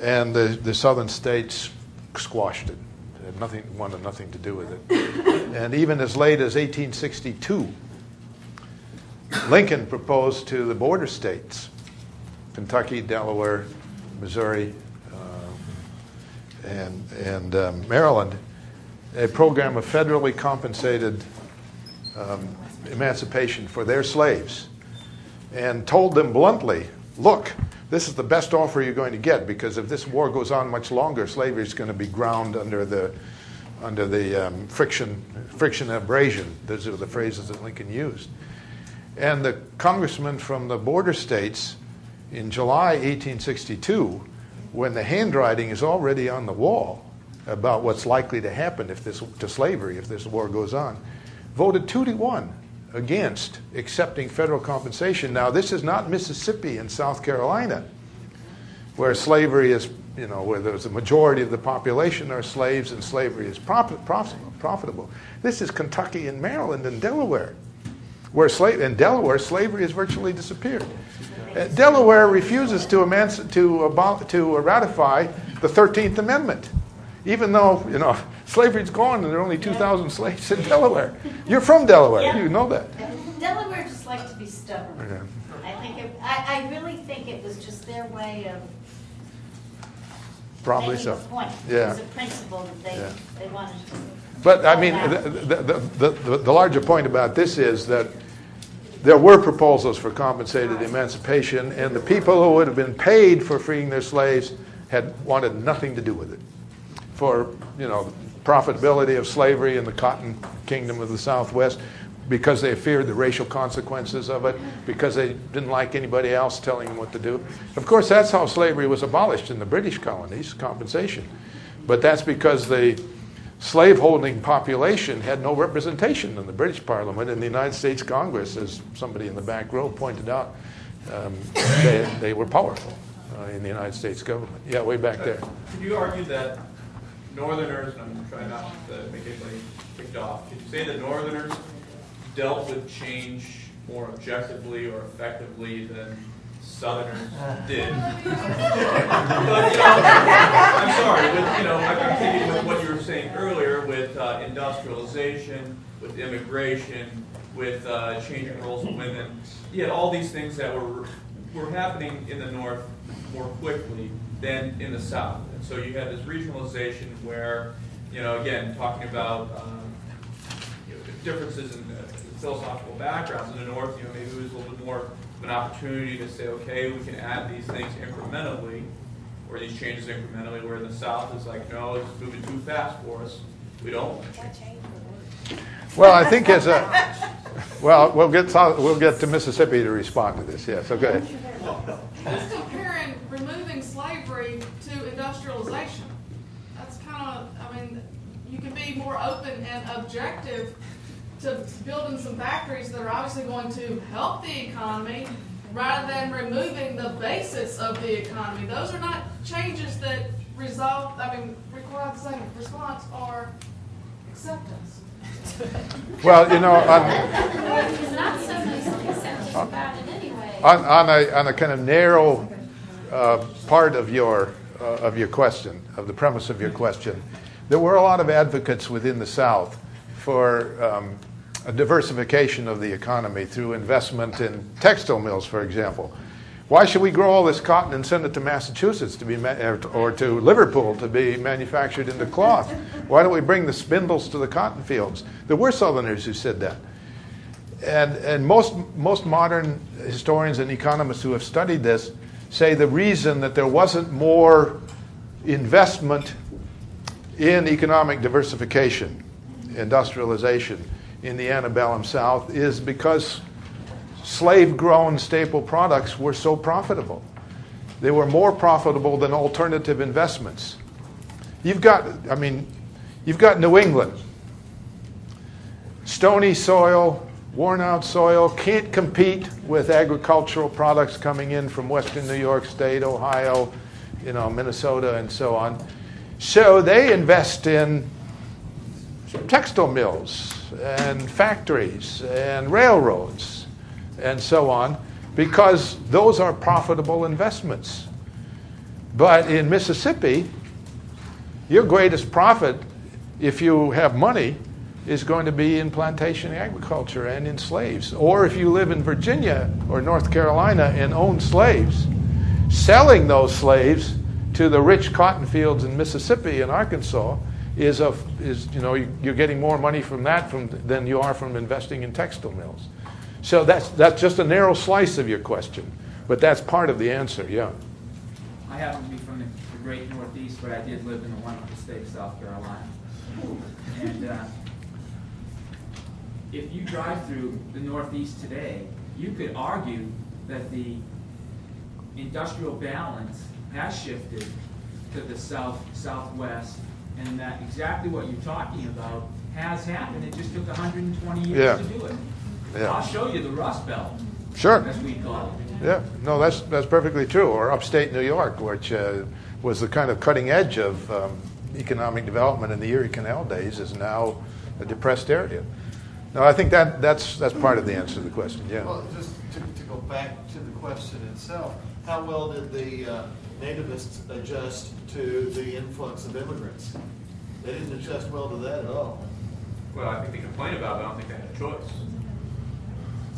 And the, the southern states squashed it. Had nothing, wanted nothing to do with it. And even as late as 1862, Lincoln proposed to the border states, Kentucky, Delaware, Missouri, uh, and, and um, Maryland, a program of federally compensated um, emancipation for their slaves and told them bluntly look, this is the best offer you're going to get because if this war goes on much longer, slavery is going to be ground under the, under the um, friction, friction abrasion. Those are the phrases that Lincoln used. And the congressman from the border states in July 1862, when the handwriting is already on the wall about what's likely to happen if this, to slavery if this war goes on, voted two to one against accepting federal compensation. Now, this is not Mississippi and South Carolina, where slavery is, you know, where there's a majority of the population are slaves and slavery is profit, profitable. This is Kentucky and Maryland and Delaware, where slave in Delaware slavery has virtually disappeared. Uh, Delaware refuses to, emanci- to, abol- to ratify the 13th Amendment, even though, you know, Slavery's gone, and there are only 2,000 slaves in Delaware. You're from Delaware. Yeah. You know that. Delaware just likes to be stubborn. Yeah. I think, it- I, I really think it was just their way of Probably so. a point. It was a principle that they, Yeah. they wanted to. But I mean, the, the, the, the, the larger point about this is that there were proposals for compensated uh-huh. emancipation, and the people who would have been paid for freeing their slaves had wanted nothing to do with it. For you know, profitability of slavery in the cotton kingdom of the Southwest, because they feared the racial consequences of it, because they didn't like anybody else telling them what to do. Of course, that's how slavery was abolished in the British colonies, compensation. But that's because the slaveholding population had no representation in the British Parliament and the United States Congress, as somebody in the back row pointed out. Um, they, they were powerful uh, in the United States government. Yeah, way back there. Could you argue that Northerners, and I'm trying not to make anybody kicked off, could you say that Northerners dealt with change more objectively or effectively than Southerners did? But, you know, I'm sorry, with, you know, I'm continuing with what you were saying earlier with uh, industrialization, with immigration, with uh, changing roles of women. You had all these things that were, were happening in the North more quickly than in the South. And so you had this regionalization where, you know, again, talking about um, you know, differences in uh, philosophical backgrounds in the North, you know, maybe it was a little bit more of an opportunity to say, okay, we can add these things incrementally, or these changes incrementally, where in the South it's like, no, it's moving too fast for us. We don't. Well, I think as a well, we'll get we'll get to Mississippi to respond to this. Yes, okay. Just comparing removing slavery to industrialization. That's kind of, I mean, you can be more open and objective to building some factories that are obviously going to help the economy rather than removing the basis of the economy. Those are not changes that resolve, I mean, require the same response or acceptance. Well, you know, on, There's not so much acceptance about it anyway. on, on, a, on a kind of narrow uh, part of your, uh, of your question, of the premise of your question, there were a lot of advocates within the South for um, a diversification of the economy through investment in textile mills, for example. Why should we grow all this cotton and send it to Massachusetts to be ma- or to Liverpool to be manufactured into cloth? Why don't we bring the spindles to the cotton fields? There were Southerners who said that. And, and most, most modern historians and economists who have studied this say the reason that there wasn't more investment in economic diversification, industrialization in the antebellum South is because slave grown staple products were so profitable. They were more profitable than alternative investments. You've got, I mean, you've got New England, stony soil, worn out soil, can't compete with agricultural products coming in from western New York State, Ohio, you know, Minnesota, and so on. So they invest in textile mills and factories and railroads and so on because those are profitable investments. But in Mississippi, your greatest profit, if you have money, is going to be in plantation agriculture and in slaves. Or if you live in Virginia or North Carolina and own slaves, selling those slaves to the rich cotton fields in Mississippi and Arkansas is a, is you know you're getting more money from that from than you are from investing in textile mills. So that's that's just a narrow slice of your question, but that's part of the answer. Yeah. I happen to be from the, the great Northeast, but I did live in the wonderful state of South Carolina. And uh, if you drive through the Northeast today, you could argue that the industrial balance has shifted to the south southwest, and that exactly what you're talking about has happened. It just took 120 years Yeah. to do it. Yeah. I'll show you the Rust Belt. Sure. As we call it. Yeah, no, that's that's perfectly true. Or upstate New York, which uh, was the kind of cutting edge of um, economic development in the Erie Canal days, is now a depressed area. No, I think that that's that's part of the answer to the question. Yeah. Well, just to, to go back to the question itself, how well did the uh, nativists adjust to the influx of immigrants? They didn't adjust well to that at all. Well, I think they complained about it, but I don't think they had a choice.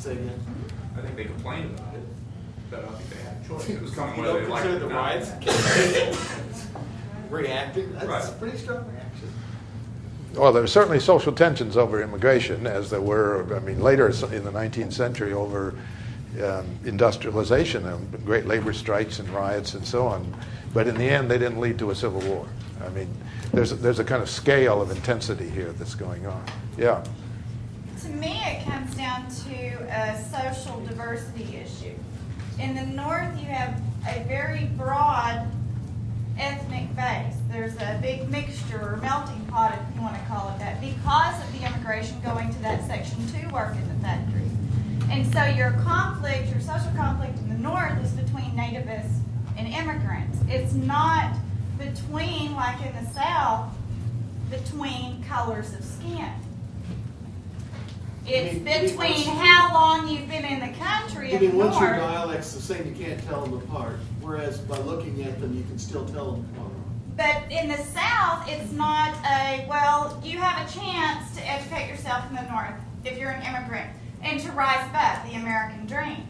Say again? I think they complained about it, but I don't think they had a choice. It was coming You whether don't they liked it consider or not. riots reacting? That's a Right. pretty strong reaction. Well, there were certainly social tensions over immigration, as there were, I mean, later in the 19th century over um, industrialization and great labor strikes and riots and so on. But in the end, they didn't lead to a civil war. I mean, there's a, there's a kind of scale of intensity here that's going on. Yeah. To me, it comes down to a social diversity issue. In the North, you have a very broad ethnic base. There's a big mixture or melting pot, if you want to call it that, because of the immigration going to that Section 2 work in the factories. And so your conflict, your social conflict in the North is between nativists and immigrants. It's not between, like in the South, between colors of skin. It's You mean- between how long you've been in the country I mean, once your dialect's the same, you can't tell them apart. Whereas by looking at them, you can still tell them apart. But in the South, it's not a, well, you have a chance to educate yourself in the North if you're an immigrant and to rise above the American dream.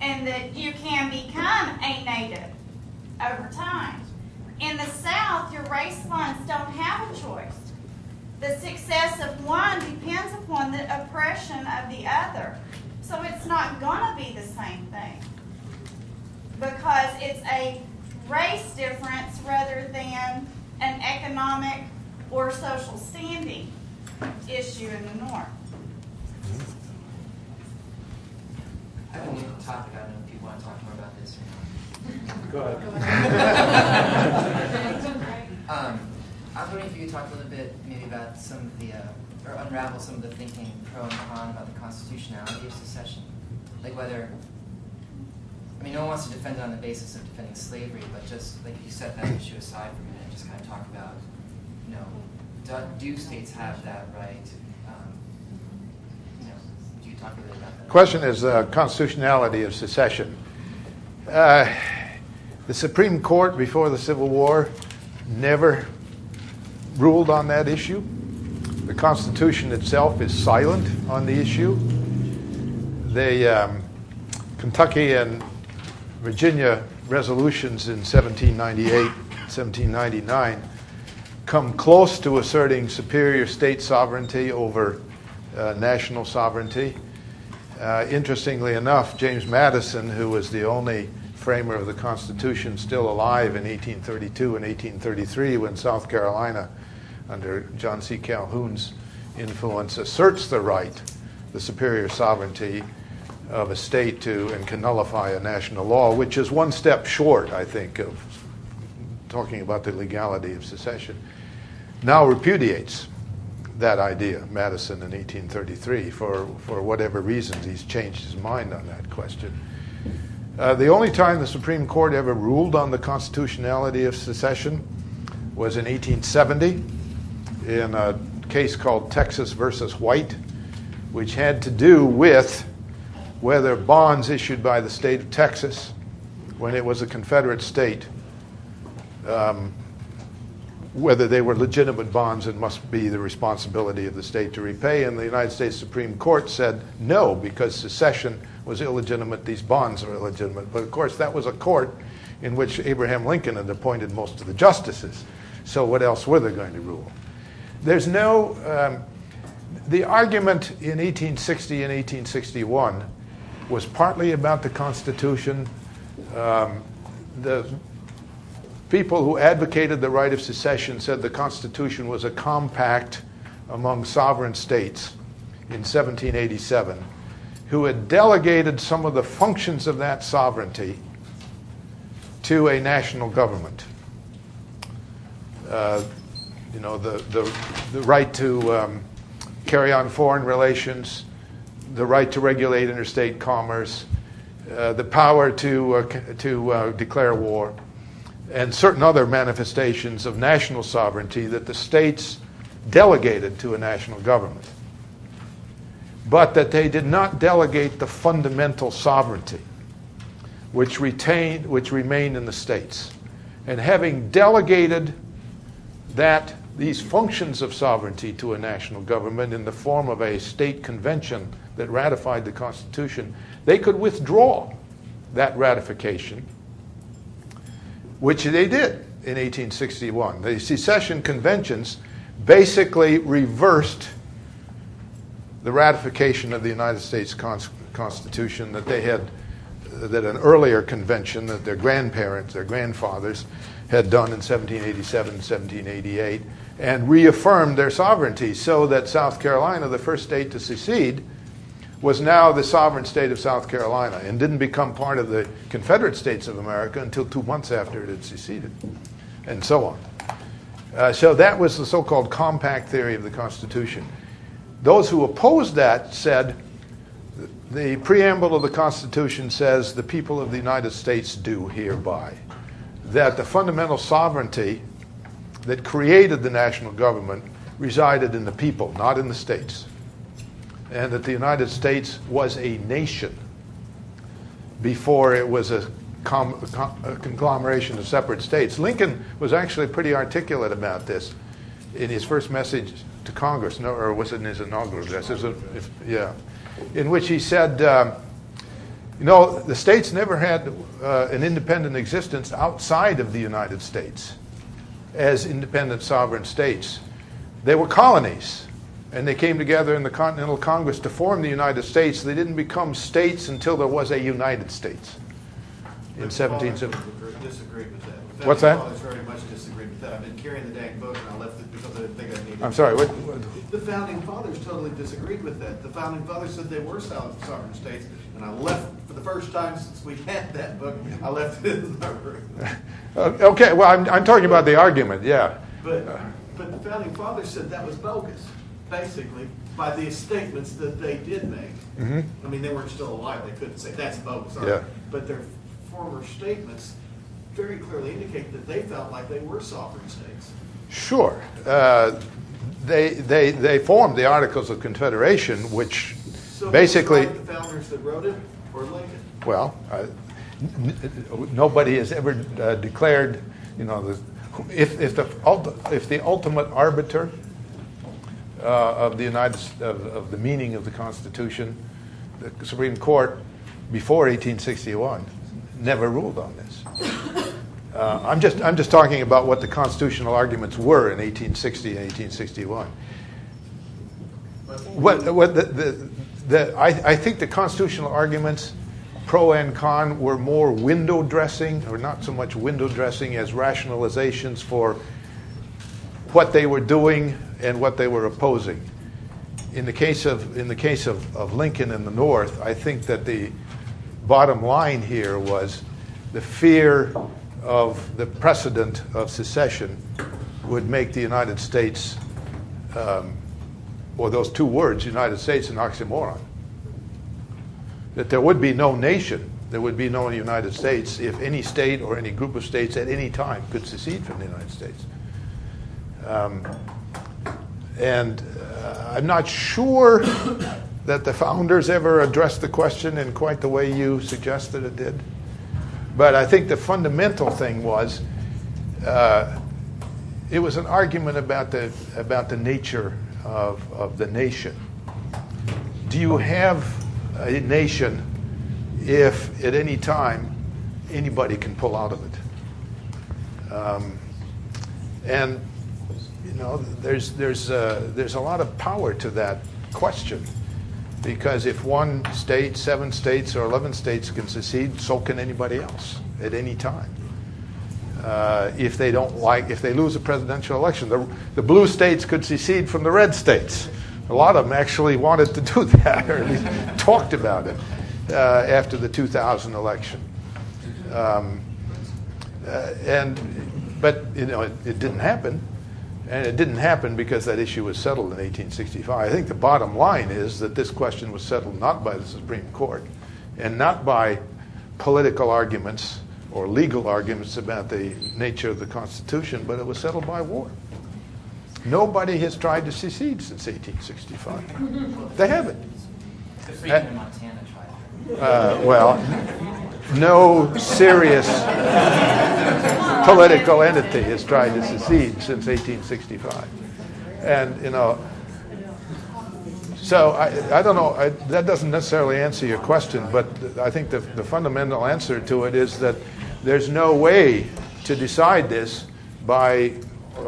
And that you can become a native over time. In the South, your race lines don't have a choice. The success of one depends upon the oppression of the other. So it's not going to be the same thing because it's a race difference rather than an economic or social standing issue in the North. I have a new topic. I don't know if people want to talk more about this or not. Go I was wondering if you could talk a little bit maybe about some of the, uh, or unravel some of the thinking pro and con about the constitutionality of secession. Like whether, I mean, no one wants to defend it on the basis of defending slavery, but just like you set that issue aside for a minute and just kind of talk about, you know, do, do states have that right? Um, you know, do you talk a little about that? Question is uh, constitutionality of secession. Uh, the Supreme Court before the Civil War never ruled on that issue. The Constitution itself is silent on the issue. The um, Kentucky and Virginia resolutions in 1798, 1799 come close to asserting superior state sovereignty over uh, national sovereignty. Uh, interestingly enough, James Madison, who was the only framer of the Constitution still alive in 1832 and 1833 when South Carolina, under John C. Calhoun's influence, asserts the right, the superior sovereignty of a state to and can nullify a national law, which is one step short, I think, of talking about the legality of secession, now repudiates that idea, Madison in 1833. For, for whatever reasons, he's changed his mind on that question. Uh, the only time the Supreme Court ever ruled on the constitutionality of secession was in 1870 in a case called Texas versus White, which had to do with whether bonds issued by the state of Texas when it was a Confederate state um, whether they were legitimate bonds and must be the responsibility of the state to repay. And the United States Supreme Court said no, because secession was illegitimate, these bonds are illegitimate. But of course, that was a court in which Abraham Lincoln had appointed most of the justices. So what else were they going to rule? There's no. Um, the argument in 1860 and 1861 was partly about the Constitution. Um, the people who advocated the right of secession said the Constitution was a compact among sovereign states in 1787 who had delegated some of the functions of that sovereignty to a national government. Uh, you know, the, the, the right to um, carry on foreign relations, the right to regulate interstate commerce, uh, the power to, uh, to uh, declare war and certain other manifestations of national sovereignty that the states delegated to a national government, but that they did not delegate the fundamental sovereignty which retained which remained in the states. And having delegated that these functions of sovereignty to a national government in the form of a state convention that ratified the Constitution, they could withdraw that ratification, which they did in 1861. The secession conventions basically reversed the ratification of the United States Constitution that they had, that an earlier convention that their grandparents, their grandfathers, had done in 1787 1788 and reaffirmed their sovereignty so that South Carolina, the first state to secede, was now the sovereign state of South Carolina and didn't become part of the Confederate States of America until two months after it had seceded, and so on. Uh, so that was the so called compact theory of the Constitution. Those who opposed that said the preamble of the Constitution says the people of the United States do hereby. That the fundamental sovereignty that created the national government resided in the people, not in the states. And that the United States was a nation before it was a, com- a conglomeration of separate states. Lincoln was actually pretty articulate about this in his first message to Congress, no, or was it in his inaugural address? A, if, yeah, in which he said, um, you know, the states never had uh, an independent existence outside of the United States as independent sovereign states. They were colonies, and they came together in the Continental Congress to form the United States. They didn't become states until there was a United States in 1770. Disagreed with. What's that? Fathers very much disagreed with that. I've been carrying the dang book and I left it I think I needed. I'm sorry, what- what- The founding fathers totally disagreed with that. The founding fathers said they were sovereign states, and I left, for the first time since we had that book, I left it in the room. Uh, okay, well, I'm, I'm talking about the argument, yeah. But, but the founding fathers said that was bogus, basically, by the statements that they did make. Mhm. I mean, they weren't still alive, they couldn't say, that's bogus. Yeah. But their former statements very clearly indicate that they felt like they were sovereign states. Sure. Uh, they, they, they formed the Articles of Confederation, which So basically, the founders that wrote it, or Lincoln? well, uh, n- n- nobody has ever uh, declared, you know, the, if, if, the, if the ultimate arbiter uh, of the United of, of the meaning of the Constitution, the Supreme Court before 1861 never ruled on this. Uh, I'm just I'm just talking about what the constitutional arguments were in 1860 and 1861. What, what the, the, the, I, I think the constitutional arguments, pro and con, were more window dressing, or not so much window dressing as rationalizations for what they were doing and what they were opposing. In the case of in the case of, of Lincoln in the North, I think that the bottom line here was the fear of the precedent of secession would make the United States, um, or those two words, United States, an oxymoron. That there would be no nation, there would be no United States if any state or any group of states at any time could secede from the United States. Um, and uh, I'm not sure that the founders ever addressed the question in quite the way you suggested it did. But I think the fundamental thing was uh, it was an argument about the, about the nature of, of the nation. Do you have a nation if at any time anybody can pull out of it? Um, and you know, there's there's uh, there's a lot of power to that question, because if one state, seven states, or eleven states can secede, so can anybody else at any time. Uh, if they don't like, if they lose a presidential election, the, the blue states could secede from the red states. A lot of them actually wanted to do that, or at least talked about it uh, after the 2000 election. Um, uh, and but you know, it, it didn't happen. And it didn't happen because that issue was settled in 1865. I think the bottom line is that this question was settled not by the Supreme Court and not by political arguments or legal arguments about the nature of the Constitution, but it was settled by war. Nobody has tried to secede since 1865. They haven't. The Freemen Montana tried. Uh, well, no serious. political entity has tried to secede since 1865. And, you know, so I, I don't know, I, that doesn't necessarily answer your question, but I think the, the fundamental answer to it is that there's no way to decide this by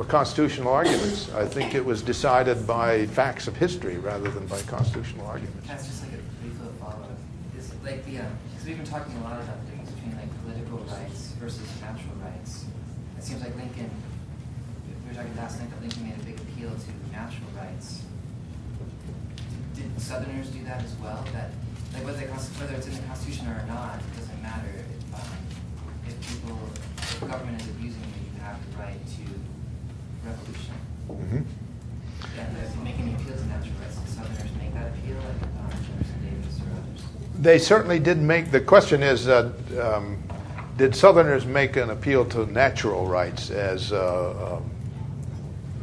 constitutional arguments. I think it was decided by facts of history rather than by constitutional arguments. That's just like a brief follow-up. Like the, um, because we've been talking a lot about the difference between like political rights versus natural rights. It seems like Lincoln, we were talking last night that Lincoln made a big appeal to natural rights. Did Southerners do that as well? That like whether, whether it's in the Constitution or not, it doesn't matter. Um, if people, if government is abusing you, you have the right to revolution. Mm-hmm. They're making appeals to natural rights. Did Southerners make that appeal, like um, Jefferson Davis or others? They certainly did make. The question is, uh, um, did Southerners make an appeal to natural rights as uh, um,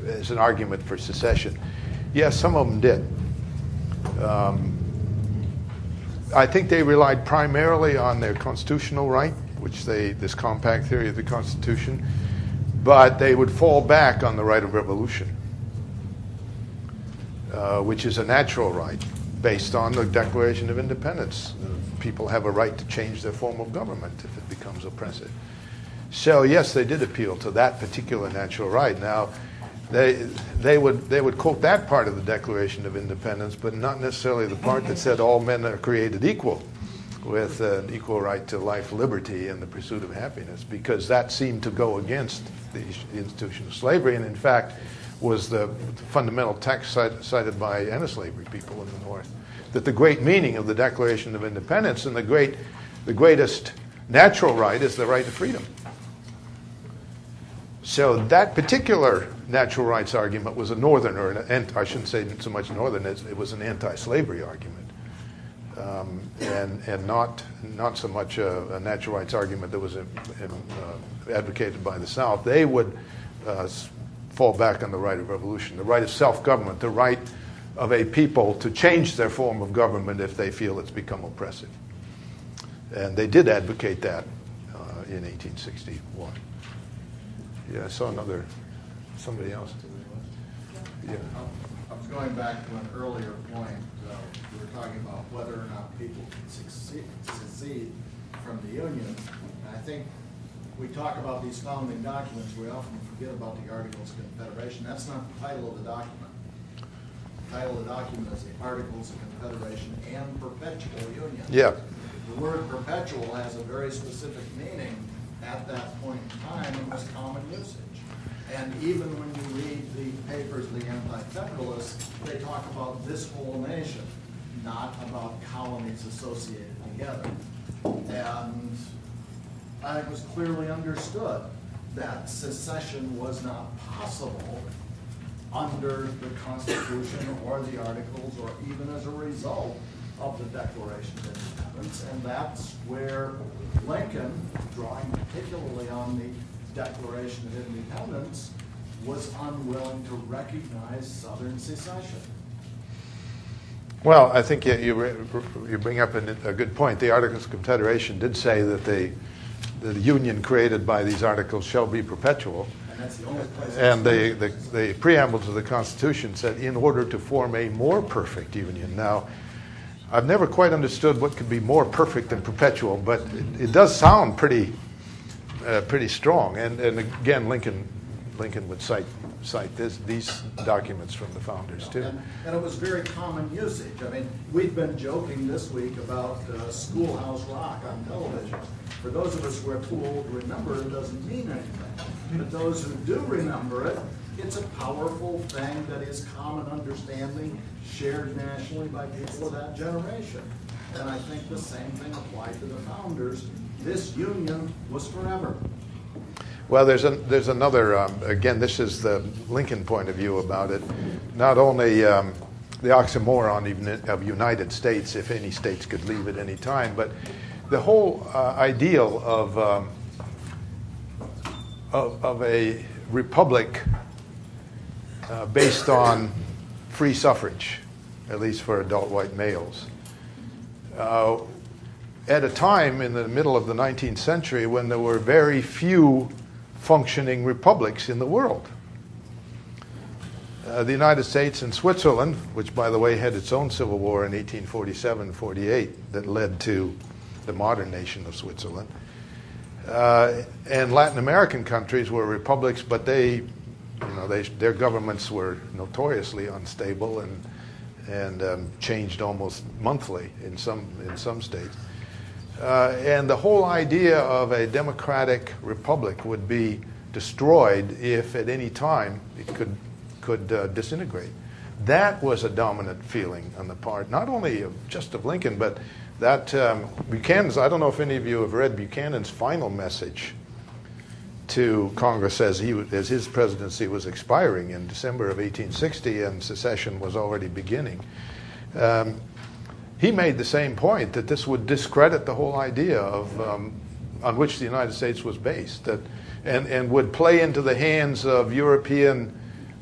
as an argument for secession? Yes, some of them did. Um, I think they relied primarily on their constitutional right, which they this compact theory of the Constitution, but they would fall back on the right of revolution, uh, which is a natural right based on the Declaration of Independence. People have a right to change their form of government if it becomes oppressive. So yes, they did appeal to that particular natural right. Now, they they would they would quote that part of the Declaration of Independence, but not necessarily the part that said all men are created equal, with an equal right to life, liberty, and the pursuit of happiness, because that seemed to go against the institution of slavery, and in fact was the fundamental text cited by anti-slavery people in the North. That the great meaning of the Declaration of Independence and the great the greatest natural right is the right to freedom. So that particular natural rights argument was a northern, or an, I shouldn't say so much northern, it was an anti-slavery argument, um, and and not not so much a, a natural rights argument that was in, in, uh, advocated by the South. They would uh, fall back on the right of revolution, the right of self-government, the right of a people to change their form of government if they feel it's become oppressive, and they did advocate that uh, in 1861. Yeah, I saw another, somebody else. Yeah. I was going back to an earlier point. Uh, we were talking about whether or not people can succeed, secede from the Union. And I think we talk about these founding documents, we often forget about the Articles of Confederation. That's not the title of the document. The title of the document is the Articles of Confederation and Perpetual Union. Yeah. The word perpetual has a very specific meaning at that point in time and was common usage. And even when you read the papers of the Anti-Federalists, they talk about this whole nation, not about colonies associated together. And It was clearly understood that secession was not possible under the Constitution or the Articles or even as a result of the Declaration of Independence. And that's where Lincoln, drawing particularly on the Declaration of Independence, was unwilling to recognize Southern secession. Well, I think you, you, bring up a, good point. The Articles of Confederation did say that the, the union created by these articles shall be perpetual. And that's the only place. And the, the, the preamble to the Constitution said, in order to form a more perfect union. Now, I've never quite understood what could be more perfect than perpetual, but it, it does sound pretty, uh, pretty strong. And, and again, Lincoln, Lincoln would cite cite this, these documents from the founders too. And, and, it was very common usage. I mean, we've been joking this week about uh, Schoolhouse Rock on television. For those of us who are too old to remember, it doesn't mean anything. But those who do remember it, it's a powerful thing that is common understanding, shared nationally by people of that generation. And I think the same thing applied to the founders. This union was forever. Well, there's, a, there's another, um, again, this is the Lincoln point of view about it. Not only um, the oxymoron of United States, if any states could leave at any time, but the whole uh, ideal of, um, of, of, a republic uh, based on free suffrage, at least for adult white males. Uh, at a time in the middle of the 19th century when there were very few functioning republics in the world. Uh, the United States and Switzerland, which, by the way, had its own civil war in 1847 48 that led to the modern nation of Switzerland. Uh, and Latin American countries were republics, but they, you know, they, their governments were notoriously unstable and, and um, changed almost monthly in some, in some states. Uh, and the whole idea of a democratic republic would be destroyed if at any time it could could uh, disintegrate. That was a dominant feeling on the part, not only of just of Lincoln, but that um, Buchanan's. I don't know if any of you have read Buchanan's final message to Congress as he as his presidency was expiring in December of 1860 and secession was already beginning. Um, he made the same point that this would discredit the whole idea of um, on which the United States was based, that and and would play into the hands of European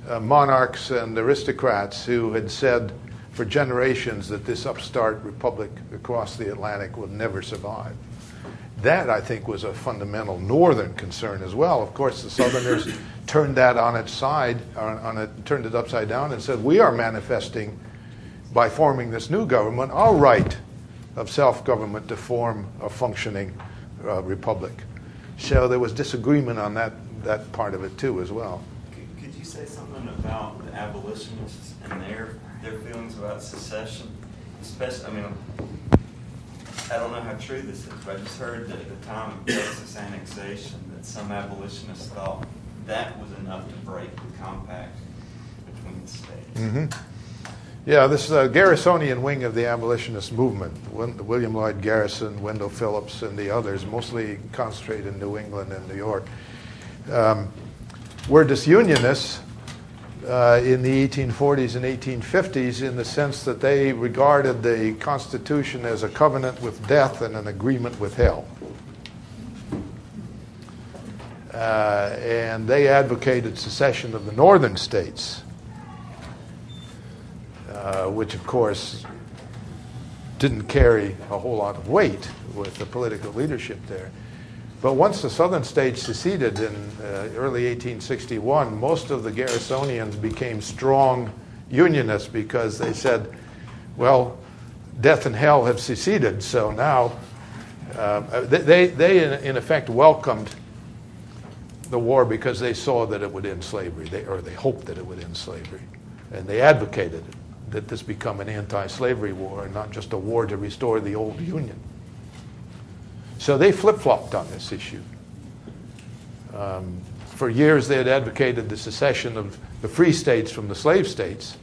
uh, monarchs and aristocrats who had said for generations that this upstart republic across the Atlantic would never survive. That, I think, was a fundamental northern concern as well. Of course, the Southerners turned that on its side, on, on it, turned it upside down, and said, "We are manifesting by forming this new government our right of self-government to form a functioning uh, republic." So there was disagreement on that that part of it too, as well Could, could you say something about the abolitionists and their their feelings about secession? Especially, I mean, I don't know how true this is, but I just heard that at the time of Texas annexation, that some abolitionists thought that was enough to break the compact between the states. Mm-hmm. Yeah, this is a Garrisonian wing of the abolitionist movement. William Lloyd Garrison, Wendell Phillips, and the others, mostly concentrated in New England and New York. Um, were disunionists uh, in the 1840s and 1850s in the sense that they regarded the Constitution as a covenant with death and an agreement with hell. Uh, and they advocated secession of the northern states, uh, which, of course, didn't carry a whole lot of weight with the political leadership there. But once the southern states seceded in uh, early 1861, most of the Garrisonians became strong Unionists because they said, well, death and hell have seceded, so now uh, they, they in, in, effect welcomed the war because they saw that it would end slavery, they, or they hoped that it would end slavery. And they advocated that this become an anti slavery war and not just a war to restore the old Union. So they flip flopped on this issue. Um, for years, they had advocated the secession of the free states from the slave states.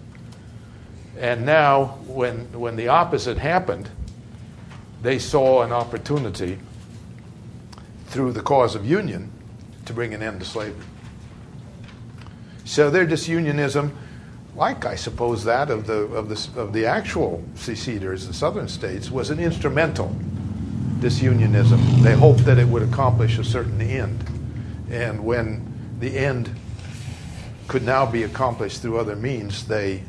And now, when, when the opposite happened, they saw an opportunity through the cause of union to bring an end to slavery. So their disunionism, like I suppose that of the, of the, of the actual seceders, the southern states, was an instrumental disunionism. They hoped that it would accomplish a certain end. And when the end could now be accomplished through other means, they,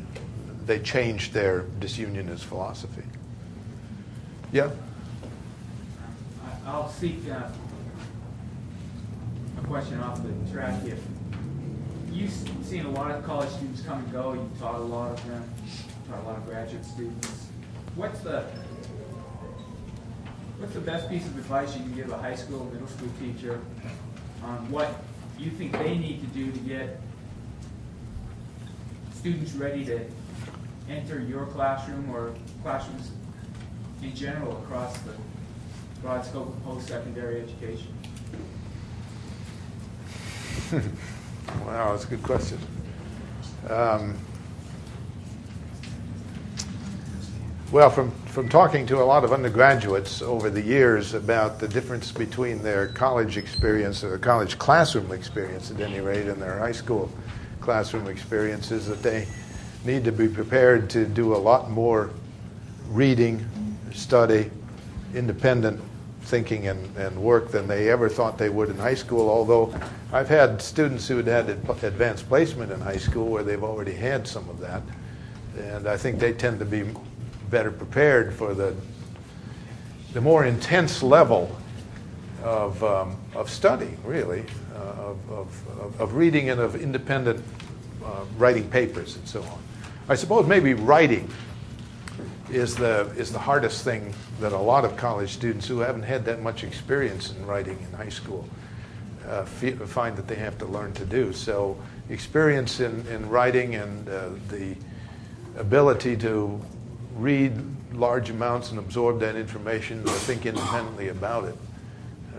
they changed their disunionist philosophy. Yeah? I'll seek uh, a question off the track here. You've seen a lot of college students come and go. You've taught a lot of them, taught a lot of graduate students. What's the What's the best piece of advice you can give a high school, middle school teacher on what you think they need to do to get students ready to enter your classroom or classrooms in general across the broad scope of post-secondary education? wow, that's a good question. Um, Well, from, from talking to a lot of undergraduates over the years about the difference between their college experience, or college classroom experience at any rate, and their high school classroom experience, is that they need to be prepared to do a lot more reading, study, independent thinking and, and work than they ever thought they would in high school. Although I've had students who had had advanced placement in high school where they've already had some of that. And I think they tend to be better prepared for the, the more intense level of, um, of study, really, uh, of, of, of reading and of independent uh, writing papers and so on. I suppose maybe writing is the, is the hardest thing that a lot of college students who haven't had that much experience in writing in high school uh, find that they have to learn to do. So, experience in, in writing and uh, the ability to read large amounts and absorb that information and think independently about it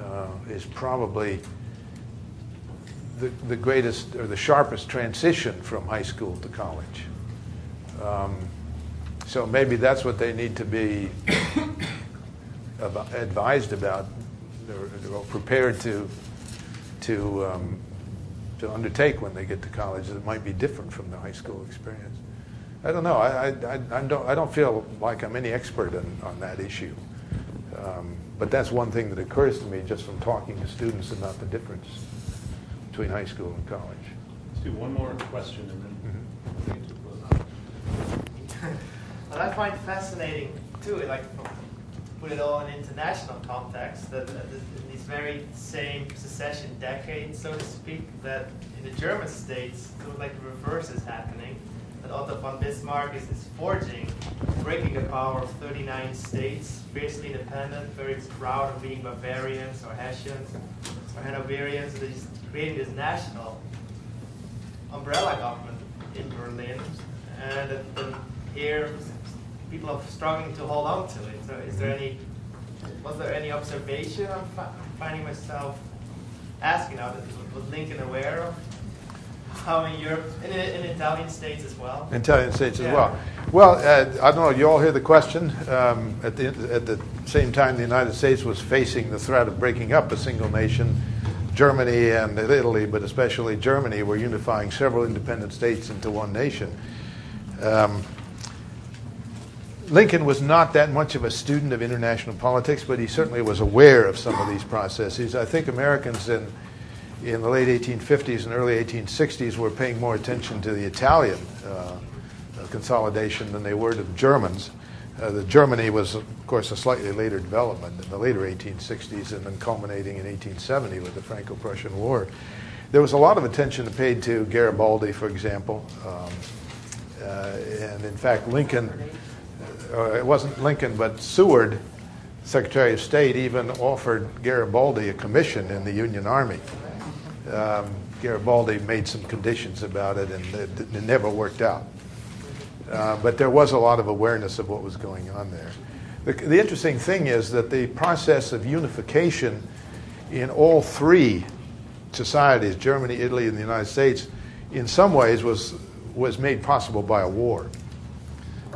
uh, is probably the, the greatest or the sharpest transition from high school to college. Um, so maybe that's what they need to be advised about or, or prepared to to um, to undertake when they get to college that might be different from the high school experience. I don't know. I, I, I, don't, I don't feel like I'm any expert on, on that issue. Um, but that's one thing that occurs to me just from talking to students about the difference between high school and college. Let's do one more question and then mm-hmm. What I find fascinating too, like put it all in international context, that, that in these very same secession decades, so to speak, that in the German states, it was like the reverse is happening. That Otto von Bismarck is, is forging, breaking the power of 39 states, fiercely independent, very proud of being Bavarians or Hessians or Hanoverians. So he's creating this national umbrella government in Berlin. And then here people are struggling to hold on to it. So is there any, was there any observation I'm, fi- finding myself asking now, was Lincoln aware of how in Europe, in, in Italian states as well? Italian states yeah. as well. Well, uh, I don't know, you all hear the question? Um, at, the, at the same time, the United States was facing the threat of breaking up a single nation. Germany and Italy, but especially Germany, were unifying several independent states into one nation. Um, Lincoln was not that much of a student of international politics, but he certainly was aware of some of these processes. I think Americans in, in the late 1850s and early 1860s were paying more attention to the Italian uh, consolidation than they were to the Germans. Uh, the Germany was, of course, a slightly later development in the later 1860s and then culminating in 1870 with the Franco-Prussian War. There was a lot of attention paid to Garibaldi, for example. Um, uh, and in fact, Lincoln it wasn't Lincoln, but Seward, Secretary of State, even offered Garibaldi a commission in the Union Army. Um, Garibaldi made some conditions about it, and it, it never worked out. Uh, but there was a lot of awareness of what was going on there. The, the, interesting thing is that the process of unification in all three societies, Germany, Italy, and the United States, in some ways was, was made possible by a war.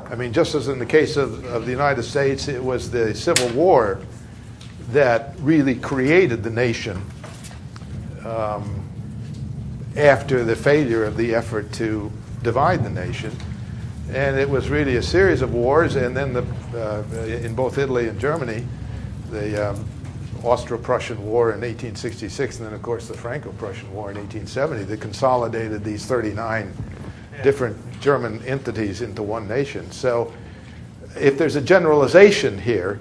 I mean, just as in the case of, of the United States, it was the Civil War that really created the nation um, after the failure of the effort to divide the nation. And it was really a series of wars, and then the, uh, in both Italy and Germany, the um, Austro-Prussian War in 1866, and then of course the Franco-Prussian War in 1870, that consolidated these 39 different German entities into one nation. So, if there's a generalization here,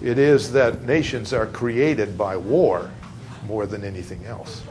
it is that nations are created by war more than anything else.